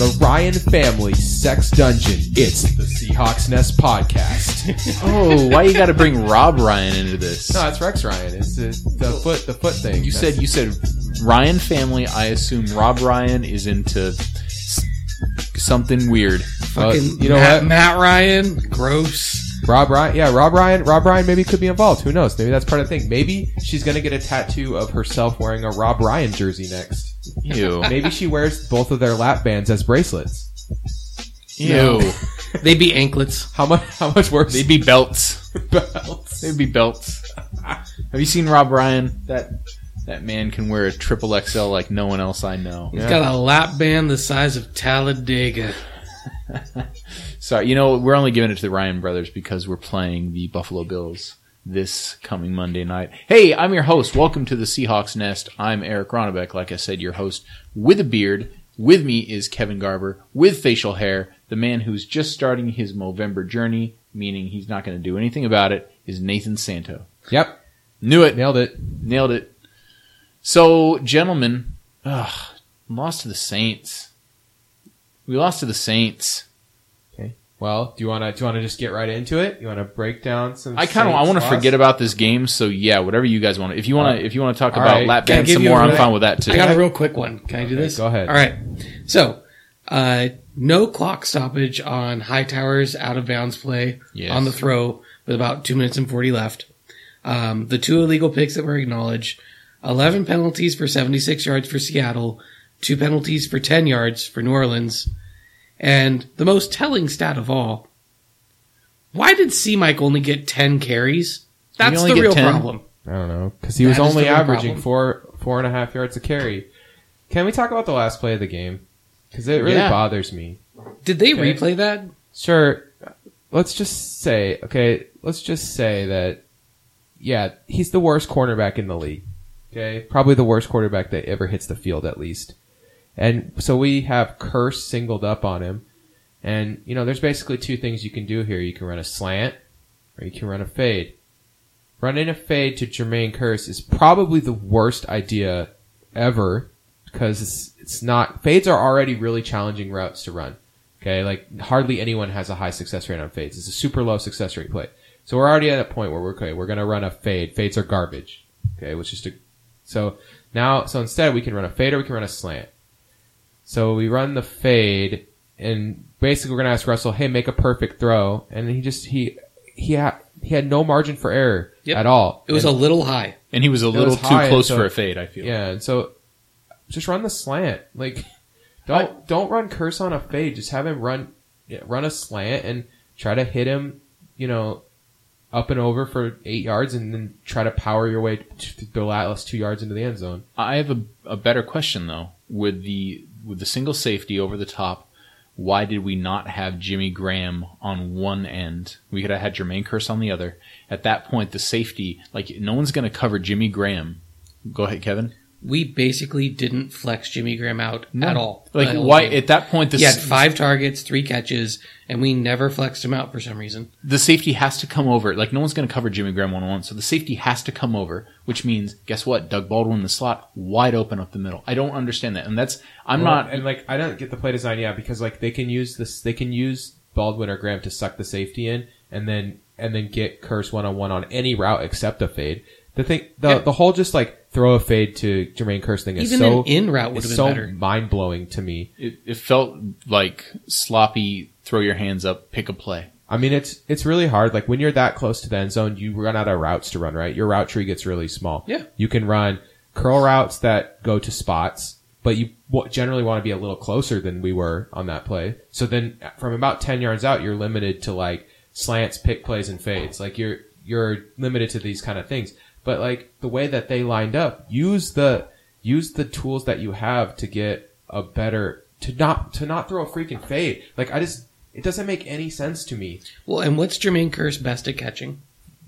Recording the Ryan family sex dungeon, it's the Seahawks Nest podcast. Oh, why you got to bring Rob Ryan into this? no, it's Rex Ryan. It's the, the foot, the foot thing. you said you said Ryan family. I assume Rob Ryan is into s- something weird. Well, Fucking uh, you know Matt, what? Matt Ryan, gross. Rob Ryan. Yeah, Rob Ryan. Rob Ryan maybe could be involved. Who knows? Maybe that's part of the thing. Maybe she's gonna get a tattoo of herself wearing a Rob Ryan jersey next. Ew, Maybe she wears both of their lap bands as bracelets. ew. They'd be anklets. How much? How much worse? They'd be belts. belts. They'd be belts. Have you seen Rob Ryan? That that man can wear a triple XL like no one else I know. He's got a lap band the size of Talladega. Sorry, you know we're only giving it to the Ryan brothers because we're playing the Buffalo Bills this coming Monday night. Hey, I'm your host. Welcome to the Seahawks Nest. I'm Eric Ronnebeck. Like I said, your host with a beard. With me is Kevin Garber with facial hair. The man who's just starting his Movember journey, meaning he's not going to do anything about it, is Nathan Santo. Yep. Knew it. Nailed it. Nailed it. So, gentlemen, ugh, lost to the Saints. We lost to the Saints. Okay. Well, do you want to do you want to just get right into it? You want to break down some? I kind of I want to forget about this game. So yeah, whatever you guys want. If you want to, if you want to talk All about right. lap Can I dance give some you more, a I'm minute? fine with that too. I got a real quick one. Can I do this? go ahead. All right. So, uh, no clock stoppage on Hightower's out of bounds play Yes. on the throw with about two minutes and 40 left. Um, the two illegal picks that were acknowledged, 11 penalties for 76 yards for Seattle, two penalties for 10 yards for New Orleans, and the most telling stat of all, why did C Mike only get 10 carries? That's the real 10? problem. I don't know because he was only averaging problem. four four and a half yards a carry. Can we talk about the last play of the game? Because it really Yeah. bothers me. Did they Okay. replay that? Sure. Let's just say, okay, let's just say that, yeah, he's the worst cornerback in the league. Okay. Probably the worst quarterback that ever hits the field, at least. And so we have Kearse singled up on him. And, you know, there's basically two things you can do here. You can run a slant or you can run a fade. Running a fade to Jermaine Kearse is probably the worst idea ever because it's, it's not, fades are already really challenging routes to run. Okay, like hardly anyone has a high success rate on fades. It's a super low success rate play. So we're already at a point where we're okay. We're gonna run a fade. Fades are garbage. Okay, which is to so now so instead we can run a fade or we can run a slant. So we run the fade, and basically we're gonna ask Russell, hey, make a perfect throw, and he just he he had he had no margin for error Yep. at all. It was And- a little high. And he was a was little too close so- for a fade. I feel. yeah, and so just run the slant. Like don't don't run Kearse on a fade. Just have him run run a slant and try to hit him, you know, up and over for eight yards, and then try to power your way to the last two yards into the end zone. I have a, a better question though. With the with the single safety over the top, why did we not have Jimmy Graham on one end? We could have had Jermaine Kearse on the other. At that point, the safety, like no one's going to cover Jimmy Graham. Go ahead, Kevin. We basically didn't flex Jimmy Graham out at all. Like why game. at that point the he had five targets, three catches, and we never flexed him out for some reason. the safety has to come over. Like no one's going to cover Jimmy Graham one on one, so the safety has to come over. Which means, guess what? Doug Baldwin in the slot, wide open up the middle. I don't understand that, and that's I'm Well, not. and like I don't get the play design, yeah, because like they can use this, they can use Baldwin or Graham to suck the safety in, and then and then get Kearse one on one on any route except a fade. The thing, the Yeah. the whole just like throw a fade to Jermaine Kearse thing is Even so an in route would is have been so better. mind blowing to me. It, it felt like sloppy. Throw your hands up, pick a play. I mean, it's it's really hard. Like when you're that close to the end zone, you run out of routes to run. Right, your route tree gets really small. Yeah. you can run curl routes that go to spots, but you generally want to be a little closer than we were on that play. So then, from about ten yards out, you're limited to like slants, pick plays, and fades. Like you're you're limited to these kind of things. But like the way that they lined up, use the use the tools that you have to get a better to not to not throw a freaking fade. Like I just it doesn't make any sense to me Well, and what's Jermaine Kearse best at catching?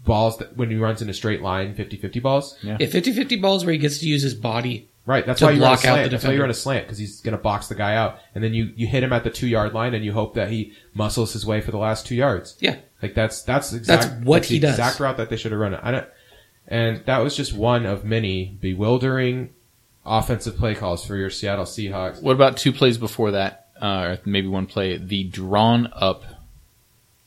balls that when he runs in a straight line, 50-50 balls. Yeah. Yeah, 50-50 balls where he gets to use his body. Right. That's To why you run a block out slant. the That's why you defender. run a slant because he's going to box the guy out, and then you you hit him at the two yard line, and you hope that he muscles his way for the last two yards. Yeah. Like that's that's exact, That's what the he does. Exact route that they should have run. I don't, and that was just one of many bewildering offensive play calls for your Seattle Seahawks. What about two plays before that, uh, or maybe one play? The drawn up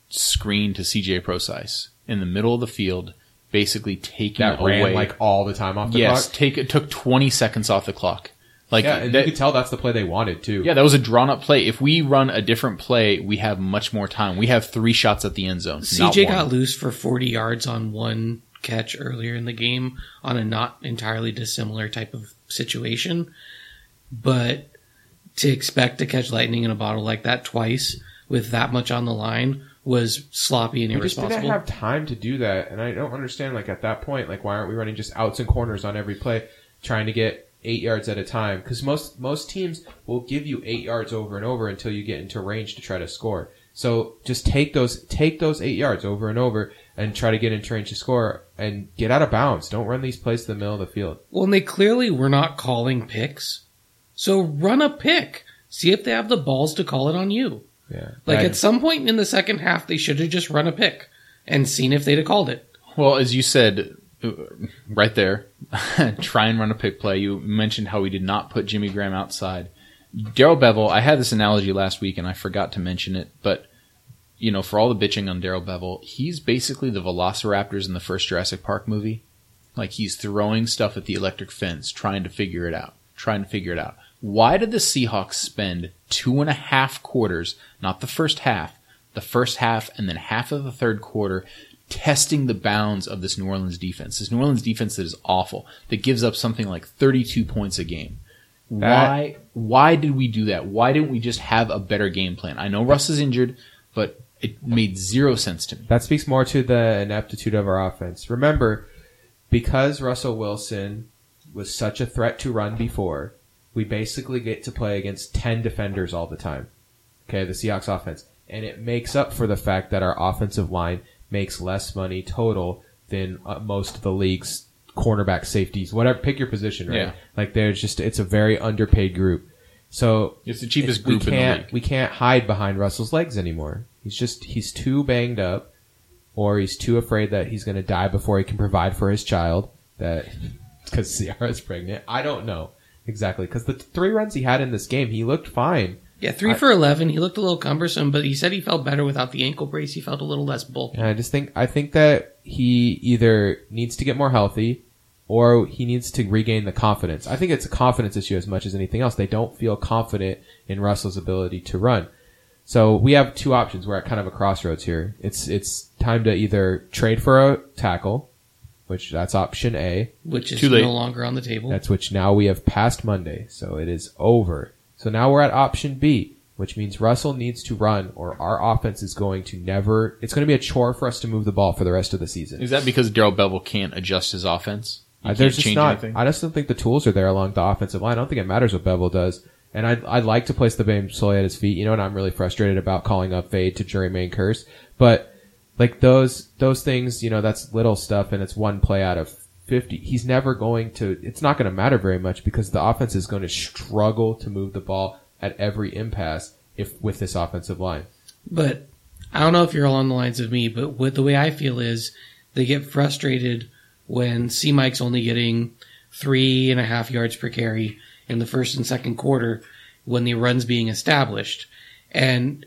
screen to CJ Procise in the middle of the field, basically taking That away. ran like all the time off the yes, clock. take it took twenty seconds off the clock. Like Yeah, and that, you could tell that's the play they wanted too. yeah, that was a drawn up play. If we run a different play, we have much more time. We have three shots at the end zone. not CJ one. got loose for 40 yards on one catch earlier in the game on a not entirely dissimilar type of situation. But to expect to catch lightning in a bottle like that twice with that much on the line was sloppy and We just didn't have time to do that, and I don't understand. Like at that point, like why aren't we running just outs and corners on every play, trying to get eight yards at a time? Because most most teams will give you eight yards over and over until you get into range to try to score. So just take those take those eight yards over and over and try to get into range to score and get out of bounds. Don't run these plays to the middle of the field. Well, and they clearly were not calling picks. So run a pick. See if they have the balls to call it on you. Yeah, Like I- at some point in the second half, they should have just run a pick and seen if they'd have called it. Well, as you said right there, try and run a pick play. You mentioned how we did not put Jimmy Graham outside. Darrell Bevell, I had this analogy last week and I forgot to mention it, but you know, for all the bitching on Darrell Bevell, he's basically the Velociraptors in the first Jurassic Park movie. Like he's throwing stuff at the electric fence, trying to figure it out, trying to figure it out. Why did the Seahawks spend two and a half quarters, not the first half, the first half and then half of the third quarter, testing the bounds of this New Orleans defense? This New Orleans defense that is awful, that gives up something like 32 points a game. Why? Why did we do that? Why didn't we just have a better game plan? I know Russ is injured, but it made zero sense to me. That speaks more to the ineptitude of our offense. Remember, because Russell Wilson was such a threat to run before, we basically get to play against 10 defenders all the time. Okay, the Seahawks offense. And it makes up for the fact that our offensive line makes less money total than uh, most of the league's cornerback safeties, whatever, pick your position, right? Yeah. Like there's just, it's a very underpaid group. So It's the cheapest we group in the can't league. we can't hide behind Russell's legs anymore. He's just he's too banged up, or he's too afraid that he's going to die before he can provide for his child. That because Ciara's pregnant. I don't know exactly because the three runs he had in this game, he looked fine. Yeah, three I- for 11. He looked a little cumbersome, but he said he felt better without the ankle brace. He felt a little less bulky. And I just think I think that he either needs to get more healthy or he needs to regain the confidence. I think it's a confidence issue as much as anything else. They don't feel confident in Russell's ability to run. So we have two options. We're at kind of a crossroads here. It's it's time to either trade for a tackle, which that's option A. which is Too late. no longer on the table. That's which now we have passed Monday, so it is over. So now we're at option B, which means Russell needs to run, or our offense is going to never. It's going to be a chore for us to move the ball for the rest of the season. Is that because Darrell Bevell can't adjust his offense? He Uh, can't there's just change not. anything? I just don't think the tools are there along the offensive line. I don't think it matters what Bevell does. And I'd, I'd like to place the blame solely at his feet. You know, and I'm really frustrated about calling up fade to Jermaine Kearse. But like those those things, you know, that's little stuff, and it's one play out of fifty. He's never going to. It's not going to matter very much because the offense is going to struggle to move the ball at every impasse if with this offensive line. But I don't know if you're along the lines of me, but what the way I feel is they get frustrated when C Mike's only getting three and a half yards per carry in the first and second quarter when the run's being established. And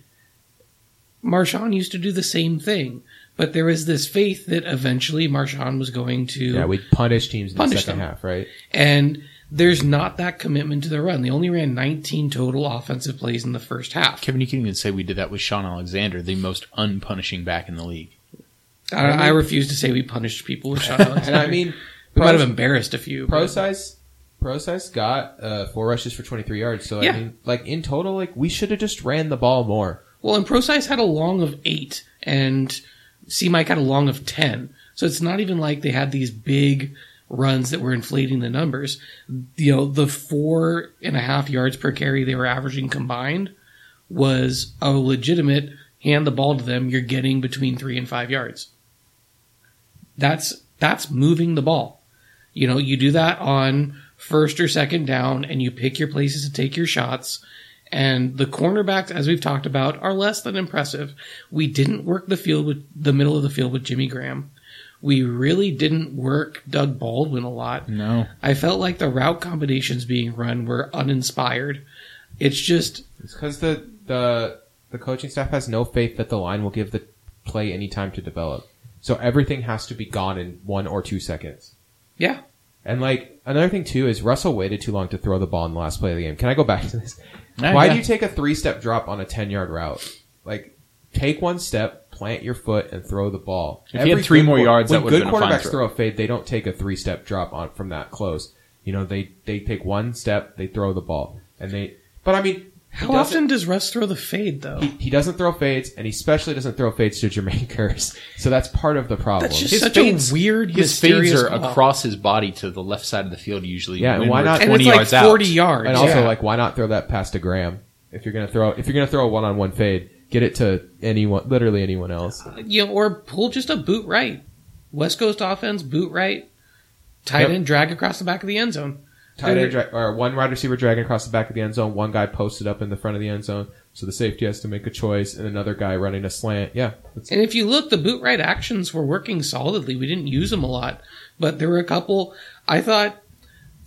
Marshawn used to do the same thing. But there was this faith that eventually Marshawn was going to Yeah, we punish teams in the Punish second them. half, right? and there's not that commitment to the run. They only ran 19 total offensive plays in the first half. Kevin, you can even say we did that with Shaun Alexander, the most unpunishing back in the league. I, I refuse to say we punished people with Shaun Alexander. And I mean, we might have embarrassed a few. Pro but- size, Procise got uh, four rushes for 23 yards. So Yeah. I mean, like in total, like we should have just ran the ball more. Well, and Procise had a long of eight, and C Mike had a long of ten. So it's not even like they had these big runs that were inflating the numbers. You know, the four and a half yards per carry they were averaging combined was a legitimate hand the ball to them. You're getting between three and five yards. That's that's moving the ball. You know, you do that on first or second down, and you pick your places to take your shots. And the cornerbacks, as we've talked about, are less than impressive. We didn't work the field with the middle of the field with Jimmy Graham. we really didn't work Doug Baldwin a lot. No. I felt like the route combinations being run were uninspired. It's just It's because the the the coaching staff has no faith that the line will give the play any time to develop. So everything has to be gone in one or two seconds. yeah. And like another thing too is Russell waited too long to throw the ball in the last play of the game. Can I go back to this? Why yeah. do you take a three step drop on a ten yard route? Like take one step, plant your foot, and throw the ball. If you had three more yards, when that good been a quarterbacks throw. a fade, they don't take a three step drop on from that close. You know, they they take one step, they throw the ball, and they. But I mean, How often does Russ throw the fade though? he, he doesn't throw fades, and he especially doesn't throw fades to Jermaine Kearse. So that's part of the problem. That's just His such fades- a weird, His fades mysterious are ball. across his body to the left side of the field usually. Yeah, and when why we're not- and 20 it's like yards out. forty yards. And also, yeah. like, why not throw that pass to Graham if you're gonna throw if you're gonna throw a one on one fade? Get it to anyone, literally anyone else. you know, or pull just a boot right. West Coast offense, boot right, tight Yep. end, drag across the back of the end zone. Tight end dra- or one wide receiver dragging across the back of the end zone, one guy posted up in the front of the end zone, so the safety has to make a choice, and another guy running a slant. Yeah, And if you look, the boot right actions were working solidly. We didn't use them a lot, but there were a couple. I thought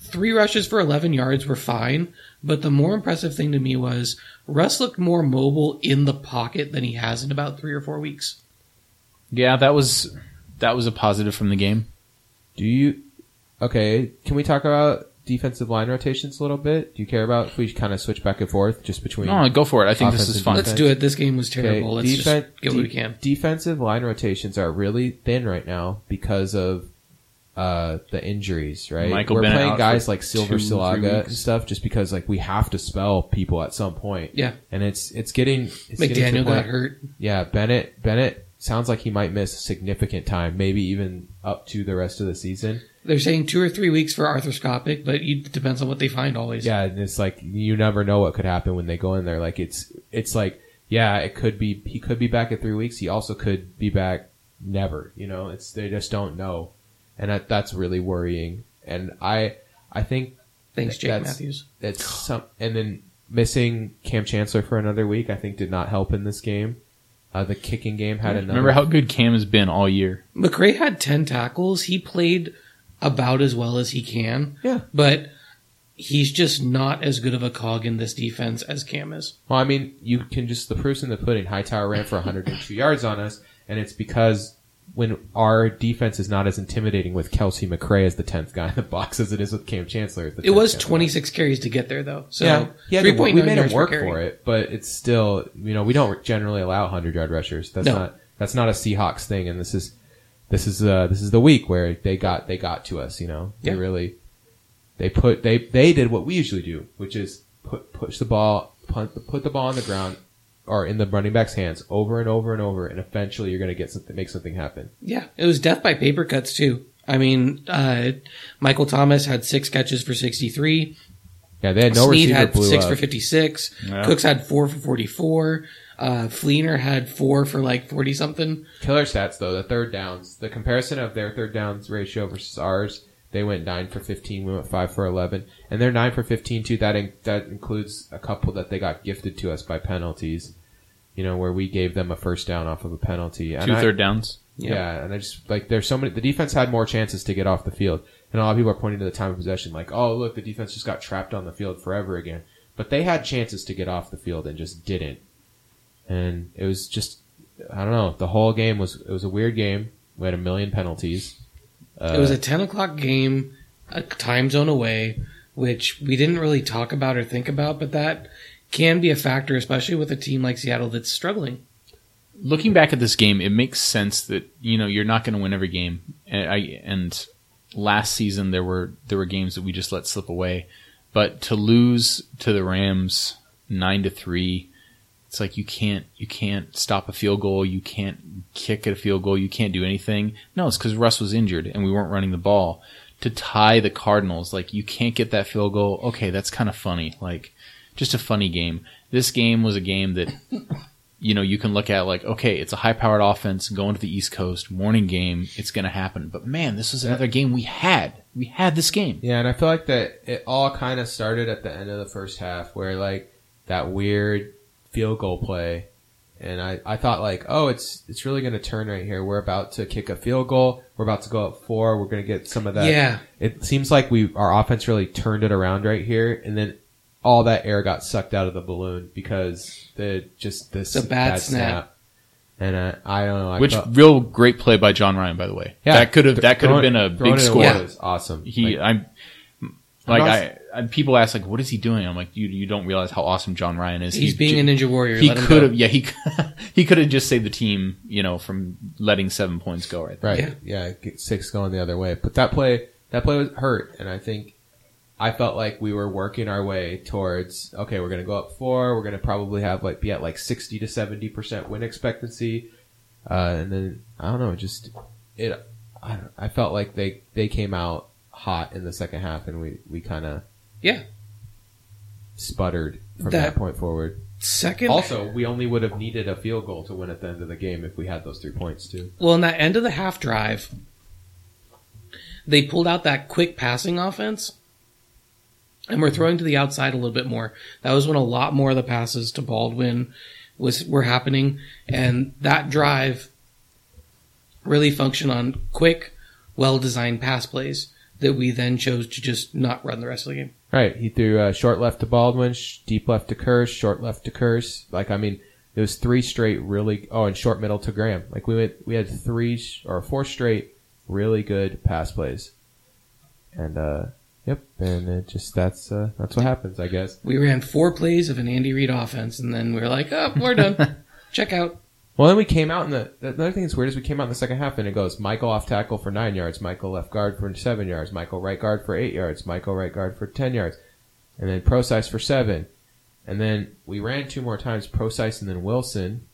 three rushes for 11 yards were fine, but the more impressive thing to me was Russ looked more mobile in the pocket than he has in about three or four weeks. Yeah, that was that was a positive from the game. do you? Okay, can we talk about defensive line rotations a little bit? Do you care about if we kind of switch back and forth just between? No, go for it. I think this is fun. Let's do it. This game was Okay, terrible. Let's defen- just get what de- we can. Defensive line rotations are really thin right now because of uh, the injuries, right? Michael We're Bennett playing guys like Silver two, Siliga and stuff just because like we have to spell people at some point. Yeah. And it's it's getting it's McDaniel the got hurt. Yeah, Bennett Bennett sounds like he might miss significant time, maybe even up to the rest of the season. They're saying two or three weeks for arthroscopic, but it depends on what they find always. Yeah, and it's like you never know what could happen when they go in there. Like it's it's like yeah, it could be he could be back in three weeks. He also could be back never. You know, it's they just don't know, and that, that's really worrying. And I I think Thanks, Jake That's- Matthews. it's some and then missing Kam Chancellor for another week I think did not help in this game. Uh, the kicking game had another. Remember how good Kam has been all year. McCray had 10 tackles. He played about as well as he can, yeah. but he's just not as good of a cog in this defense as Kam is. Well, I mean, you can just the proof's in the pudding. Hightower ran for 102 yards on us, and it's because when our defense is not as intimidating with Kelcie McCray as the 10th guy in the box as it is with Kam Chancellor. The It was guy in the box. 26 carries to get there, though. So yeah, yeah. We made him work for it, but it's still, you know, we don't generally allow 100 yard rushers. That's No. not that's not a Seahawks thing, and this is this is uh this is the week where they got they got to us. You know, they Yeah. really they put they they did what we usually do, which is put push the ball, punt, put the ball on the ground or in the running back's hands over and over and over, and eventually you're going to get something, make something happen. Yeah, it was death by paper cuts, too. I mean, uh, Michael Thomas had six catches for 63. Yeah, they had no Snead receiver had blew six up. for 56. Yeah. Cooks had four for 44. Uh, Fleener had four for like 40 something. Killer stats though, the third downs, the comparison of their third downs ratio versus ours, they went nine for fifteen, we went five for eleven, and they're nine for fifteen too. That in, that includes a couple that they got gifted to us by penalties. You know, where we gave them a first down off of a penalty. And Two I- third downs. Yeah. and I just like there's so many. The defense had more chances to get off the field, and a lot of people are pointing to the time of possession, like, oh look, the defense just got trapped on the field forever again. But they had chances to get off the field and just didn't. And it was just, I don't know. The whole game was it was a weird game. We had a million penalties. Uh, it was a 10 o'clock game, a time zone away, which we didn't really talk about or think about, but that can be a factor, especially with a team like Seattle that's struggling. looking back at this game, it makes sense that you know you're not going to win every game. And, I, and last season there were there were games that we just let slip away, but to lose to the Rams nine to three, it's like you can't you can't stop a field goal, you can't kick at a field goal, you can't do anything. No, it's because Russ was injured and we weren't running the ball. To tie the Cardinals, like you can't get that field goal. Okay, that's kind of funny. Like just a funny game. This game was a game that you know, you can look at like, okay, it's a high powered offense going to the East Coast, morning game, it's going to happen. But man, this was another game we had. We had this game. Yeah, and I feel like that it all kind of started at the end of the first half, where like that weird field goal play, and I, I thought like, oh, it's it's really going to turn right here. We're about to kick a field goal. We're about to go up four. We're going to get some of that. Yeah. It seems like we our offense really turned it around right here, and then all that air got sucked out of the balloon because the just this It's a bad snap. And uh, I don't know. I Which felt- real great play by Jon Ryan, by the way. Yeah. that could have that could have throwing- been a throwing big it score. away was awesome. He, Like, I'm like not- I, I. People ask like, what is he doing? I'm like, you you don't realize how awesome Jon Ryan is. He's He being j- a ninja warrior. He Let him could go. have, yeah, he he could have just saved the team, you know, from letting seven points go right there. Right. Yeah. get six going the other way. But that play, that play was hurt, and I think I felt like we were working our way towards. Okay, we're going to go up four. We're going to probably have like be at like sixty to seventy percent win expectancy, uh, and then I don't know, just it. I, I felt like they they came out hot in the second half, and we we kind of Yeah. sputtered from That- that point forward. Second. Also, we only would have needed a field goal to win at the end of the game if we had those three points too. Well, in that end of the half drive, they pulled out that quick passing offense, and we're throwing to the outside a little bit more. That was when a lot more of the passes to Baldwin was were happening, and that drive really functioned on quick, well-designed pass plays that we then chose to just not run the rest of the game. Right. He threw uh, short left to Baldwin, deep left to Kearse, short left to Kearse. Like I mean, it was three straight really. Oh, and short middle to Graham. Like we went, we had three or four straight really good pass plays. And uh, yep. And it just that's uh, that's what happens, I guess. We ran four plays of an Andy Reid offense, and then we were like, "Oh, we're done. Check out." Well, then we came out in the. the Another thing that's weird is we came out in the second half and it goes Michael off tackle for nine yards, Michael left guard for seven yards, Michael right guard for eight yards, Michael right guard for ten yards, and then Procise for seven, and then we ran two more times Procise and then Wilson,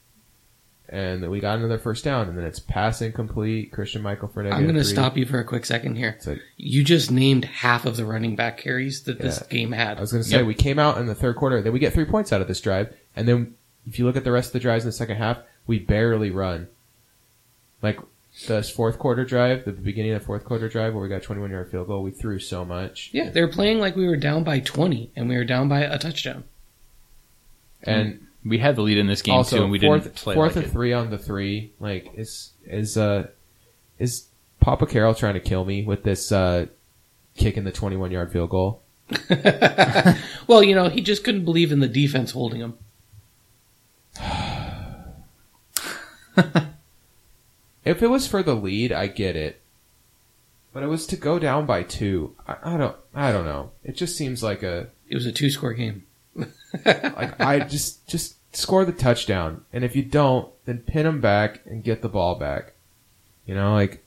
and we got another first down, and then it's pass incomplete, Christine Michael for negative I'm going to stop you for a quick second here. Like- You just named half of the running back carries that this game had. I was going to say Yep. we came out in the third quarter, then we get three points out of this drive, and then if you look at the rest of the drives in the second half, we barely run. Like the fourth quarter drive, the beginning of the fourth quarter drive where we got 21 yard field goal, we threw so much, yeah, they were playing like we were down by 20 and we were down by a touchdown. and We had the lead in this game also too, and we fourth, didn't play fourth like and it. three on the three. Like is is uh is Papa Carroll trying to kill me with this uh kicking the 21 yard field goal? Well, you know, he just couldn't believe in the defense holding him. If it was for the lead, I get it. But it was to go down by two. I, I don't. I don't know. It just seems like a It was a two score game. like I just just score the touchdown, and if you don't, then pin them back and get the ball back. You know, like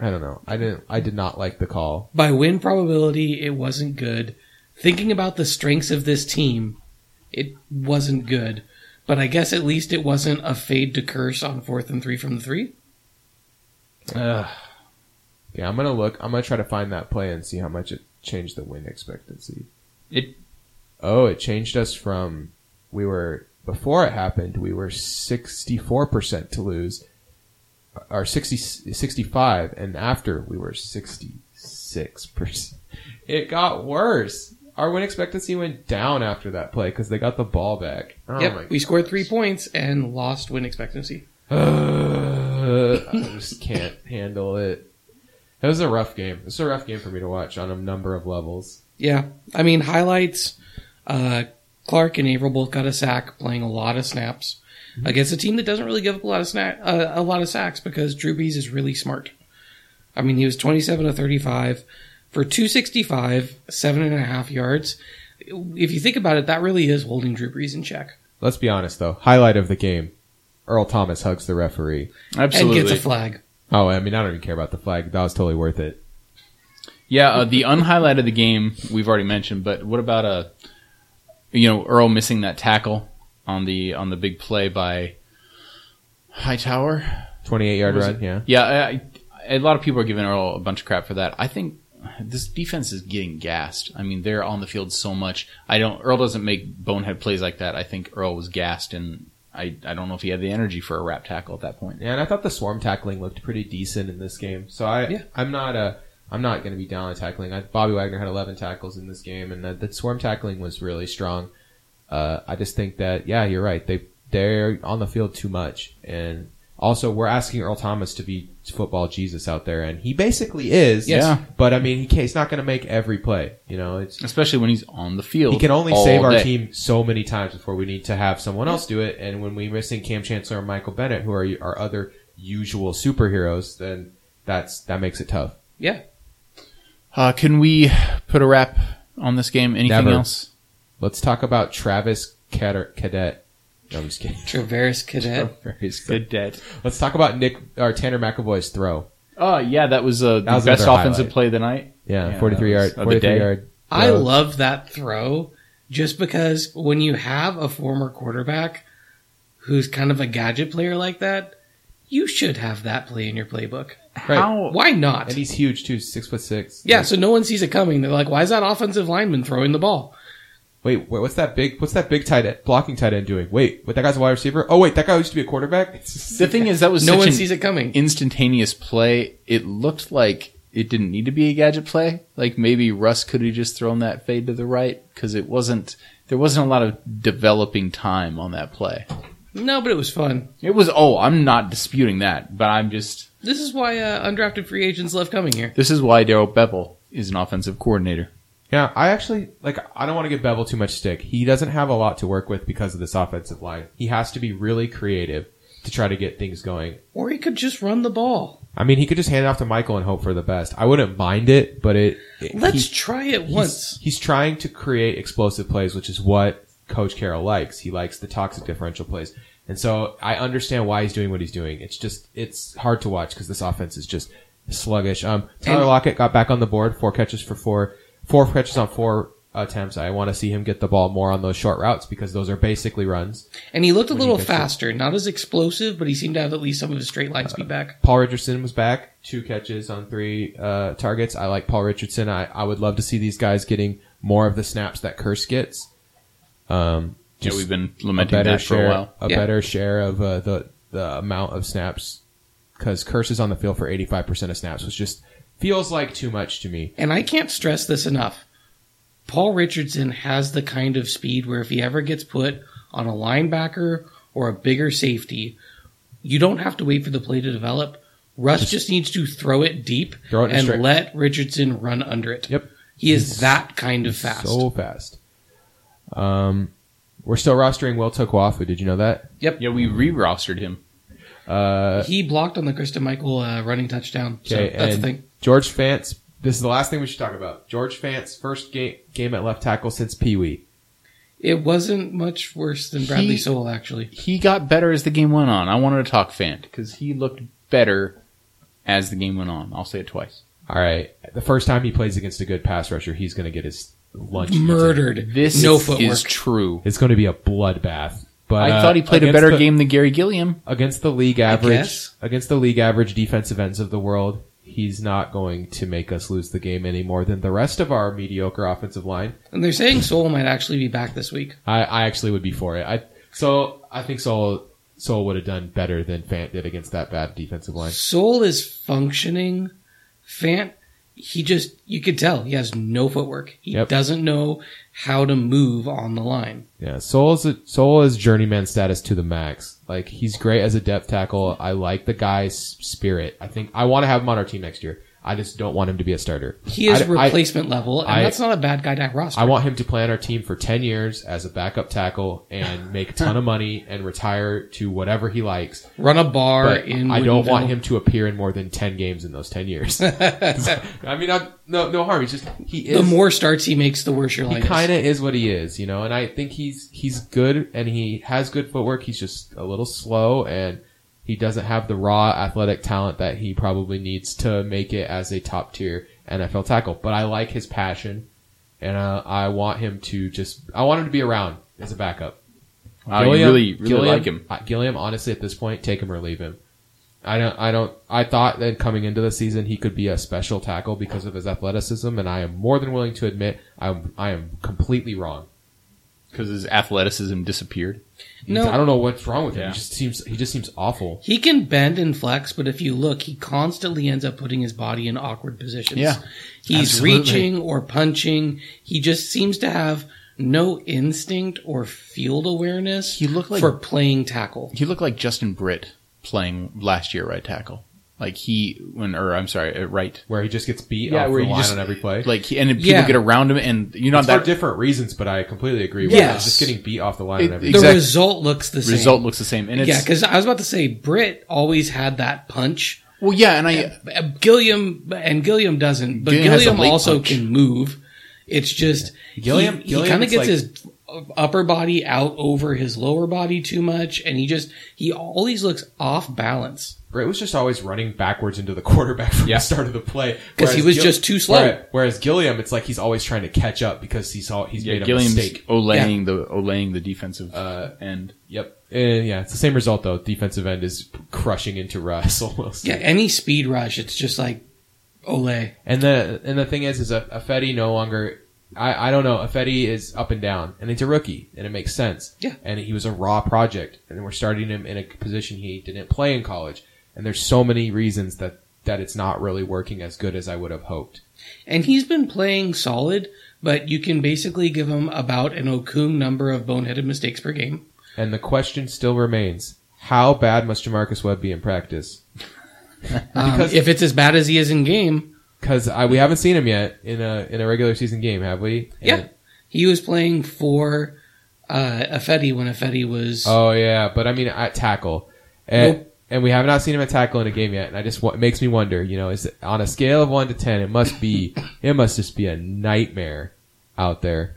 I don't know. I didn't. I did not like the call. By win probability, it wasn't good. Thinking about the strengths of this team, it wasn't good. But I guess at least it wasn't a fade to Kearse on fourth and three from the three. Ugh. Yeah, I'm gonna look. I'm gonna try to find that play and see how much it changed the win expectancy. It Oh, it changed us from we were before it happened. We were 64 percent to lose, or 60, 65, and after we were 66 percent. It got worse. Our win expectancy went down after that play because they got the ball back. Oh yep, we scored three points and lost win expectancy. Uh, I just can't handle it. It was a rough game. It was a rough game for me to watch on a number of levels. Yeah, I mean highlights. Uh, Clark and Avril both got a sack, playing a lot of snaps against a team that doesn't really give up a lot of snack, uh, a lot of sacks because Drew Brees is really smart. I mean, he was twenty-seven to thirty-five for two sixty-five, seven and a half yards. If you think about it, that really is holding Drew Brees in check Let's be honest though. Highlight of the game. Earl Thomas hugs the referee. absolutely and gets a flag. Oh, I mean, I don't even care about the flag. That was totally worth it. Yeah, uh, the unhighlight of the game we've already mentioned, but what about uh you know Earl missing that tackle on the on the big play by Hightower? 28 yard run, it- yeah. Yeah, I, I- a lot of people are giving Earl a bunch of crap for that. I think this defense is getting gassed. I mean, they're on the field so much. I don't. Earl doesn't make bonehead plays like that. I think Earl was gassed, and I I don't know if he had the energy for a wrap tackle at that point. Yeah, and I thought the swarm tackling looked pretty decent in this game. So I, Yeah. I'm not a, I'm not going to be down on tackling. I, Bobby Wagner had 11 tackles in this game, and the, the swarm tackling was really strong. Uh, I just think that, yeah, you're right. They they're on the field too much. And also, we're asking Earl Thomas to be football Jesus out there, and he basically is. Yes. Yeah. But I mean, he, can't- he's not going to make every play. You know, it's Especially when he's on the field. he can only all save our day. team so many times before we need to have someone else do it. And when we're missing Kam Chancellor and Michael Bennett, who are our other usual superheroes, then that's that makes it tough. Yeah. Uh, can we put a wrap on this game? Anything Never. else? Let's talk about Travis Cadet. Cadet. No, I'm just kidding. Travaris Cadet. Good dead. Let's talk about Nick or Tanner McEvoy's throw. Oh yeah, that was uh, the That was best offensive highlight. play of the night. Yeah, Yeah, 43 that yard, 43 day. yard. I love that throw just because when you have a former quarterback who's kind of a gadget player like that, you should have that play in your playbook. Right. How? Why not? And he's huge too, six foot six. Yeah, so no one sees it coming. They're like, why is that offensive lineman throwing the ball? Wait, wait, what's that big? What's that big tight end, blocking tight end doing? Wait, wait, that guy's a wide receiver. Oh wait, that guy used to be a quarterback. The thing is, that was No such one an sees it coming. instantaneous play. It looked like it didn't need to be a gadget play. Like maybe Russ could have just thrown that fade to the right because it wasn't. There wasn't a lot of developing time on that play. No, but it was fun. It was. Oh, I'm not disputing that, but I'm just. This is why uh, undrafted free agents love coming here. This is why Darrell Bevell is an offensive coordinator. Yeah, I actually like. I don't want to give Bevell too much stick. He doesn't have a lot to work with because of this offensive line. He has to be really creative to try to get things going. Or he could just run the ball. I mean, he could just hand it off to Michael and hope for the best. I wouldn't mind it, but it. it Let's he- try it he's- once. He's trying to create explosive plays, which is what Coach Carroll likes. He likes the toxic differential plays. And so I understand why he's doing what he's doing. It's just, it's hard to watch because this offense is just sluggish. Um, Tyler And- Lockett got back on the board, four catches for four, four catches on four attempts. I want to see him get the ball more on those short routes because those are basically runs. And he looked a little gets it. faster, not as explosive, but he seemed to have at least some of his straight line speed back. Paul Richardson was back, two catches on three uh, targets. I like Paul Richardson. I, I would love to see these guys getting more of the snaps that Kearse gets. Um, Yeah, we've been lamenting that for share, a while. a Yeah. better share of uh, the the amount of snaps because Kearse is on the field for eighty five percent of snaps, which just feels like too much to me. And I can't stress this enough. Paul Richardson has the kind of speed where if he ever gets put on a linebacker or a bigger safety, you don't have to wait for the play to develop. Russ just, needs to throw it deep Throw it and let Richardson run under it. Yep. He is He's that kind of fast. So fast. Um, we're still rostering Will Tukuafu. Did you know that? Yep. Yeah, we re-rostered him. Uh, he blocked on the Christine Michael uh, running touchdown. So Okay, that's and the thing. George Fant. This is the last thing we should talk about. George Fant, first game game at left tackle since Pee Wee. It wasn't much worse than Bradley He- Sowell, actually. He got better as the game went on. I wanted to talk Fant because he looked better as the game went on. I'll say it twice. All right, the first time he plays against a good pass rusher, he's going to get his lunch eaten. Murdered. This no is footwork. true. It's going to be a bloodbath. But I uh, thought he played a against better the- game than Garry Gilliam. against the league average. guess. Against the league average defensive ends of the world, he's not going to make us lose the game any more than the rest of our mediocre offensive line. And they're saying Sowell might actually be back this week. I, I actually would be for it. I so I think Sowell Sowell would have done better than Fant did against that bad defensive line. Sowell is functioning. Fant, he just, you could tell he has no footwork. He Yep. doesn't know how to move on the line. Yeah, Sowell is a, Sowell is journeyman status to the max. Like he's great as a depth tackle. I like the guy's spirit. I think I want to have him on our team next year. I just don't want him to be a starter. He is I- I- replacement level, and I- that's not a bad guy to roster. I want him to play on our team for 10 years as a backup tackle and make a ton of money and retire to whatever he likes. Run a bar But in. I don't want him to appear in more than 10 games in those 10 years. I mean, I'm, no, no harm. He's just, he is, The more starts he makes, the worse your life he kind of is what he is, you know, and I think he's, he's good and he has good footwork. He's just a little slow and he doesn't have the raw athletic talent that he probably needs to make it as a top tier NFL tackle. But I like his passion and uh, I want him to just, I want him to be around as a backup. Wow, you really, really like him. Gilliam, honestly, at this point, take him or leave him. I don't. I don't. I thought that coming into the season he could be a special tackle because of his athleticism, and I am more than willing to admit I'm. I am completely wrong. Because his athleticism disappeared. No. I don't know what's wrong with him. Yeah. He just seems. He just seems awful. He can bend and flex, but if you look, he constantly ends up putting his body in awkward positions. Yeah, He's absolutely. reaching or punching. He just seems to have no instinct or field awareness He looked like- for playing tackle. He looked like Justin Britt playing last year right tackle. Like he when or I'm sorry, right. where he just gets beat Yeah, off where the he line just- on every play. Like he, and people Yeah. get around him and you know it's for different reasons, but I completely agree. with Yes. just getting beat off the line It- on every The Exact- result looks the same. result looks the same. And it's yeah, because I was about to say Britt always had that punch. well yeah, and I Uh, Gilliam and Gilliam doesn't, but Gilliam Gilliam also punch. can move. It's just Gilliam- He, Gilliam, kind of gets like- his upper body out over his lower body too much, and he just he always looks off balance. Britt was just always running backwards into the quarterback from Yeah. the start of the play because he Whereas was just too slow. Whereas, whereas Gilliam, it's like he's always trying to catch up because he's all he's yeah, made a Gilliam's mistake. olaying the olaying the defensive Uh, end. Yep. And yeah, it's the same result though. Defensive end is crushing into Russ almost. Yeah, any speed rush, it's just like Olay. And the and the thing is, is Ifedi no longer. I, I don't know. Fetty is up and down, and he's a rookie, and it makes sense. Yeah. And he was a raw project, and we're starting him in a position he didn't play in college. And there's so many reasons that that it's not really working as good as I would have hoped. And he's been playing solid, but you can basically give him about an Okung number of boneheaded mistakes per game. And the question still remains: How bad must J'Marcus Webb be in practice? Um, Because- if it's as bad as he is in game, Because we haven't seen him yet in a in a regular season game, have we? yeah, he was playing for uh, Ifedi when Ifedi was. Oh yeah, but I mean at tackle, and Nope. and we have not seen him at tackle in a game yet. And I just it makes me wonder. You know, is it, on a scale of one to ten, it must be it must just be a nightmare out there.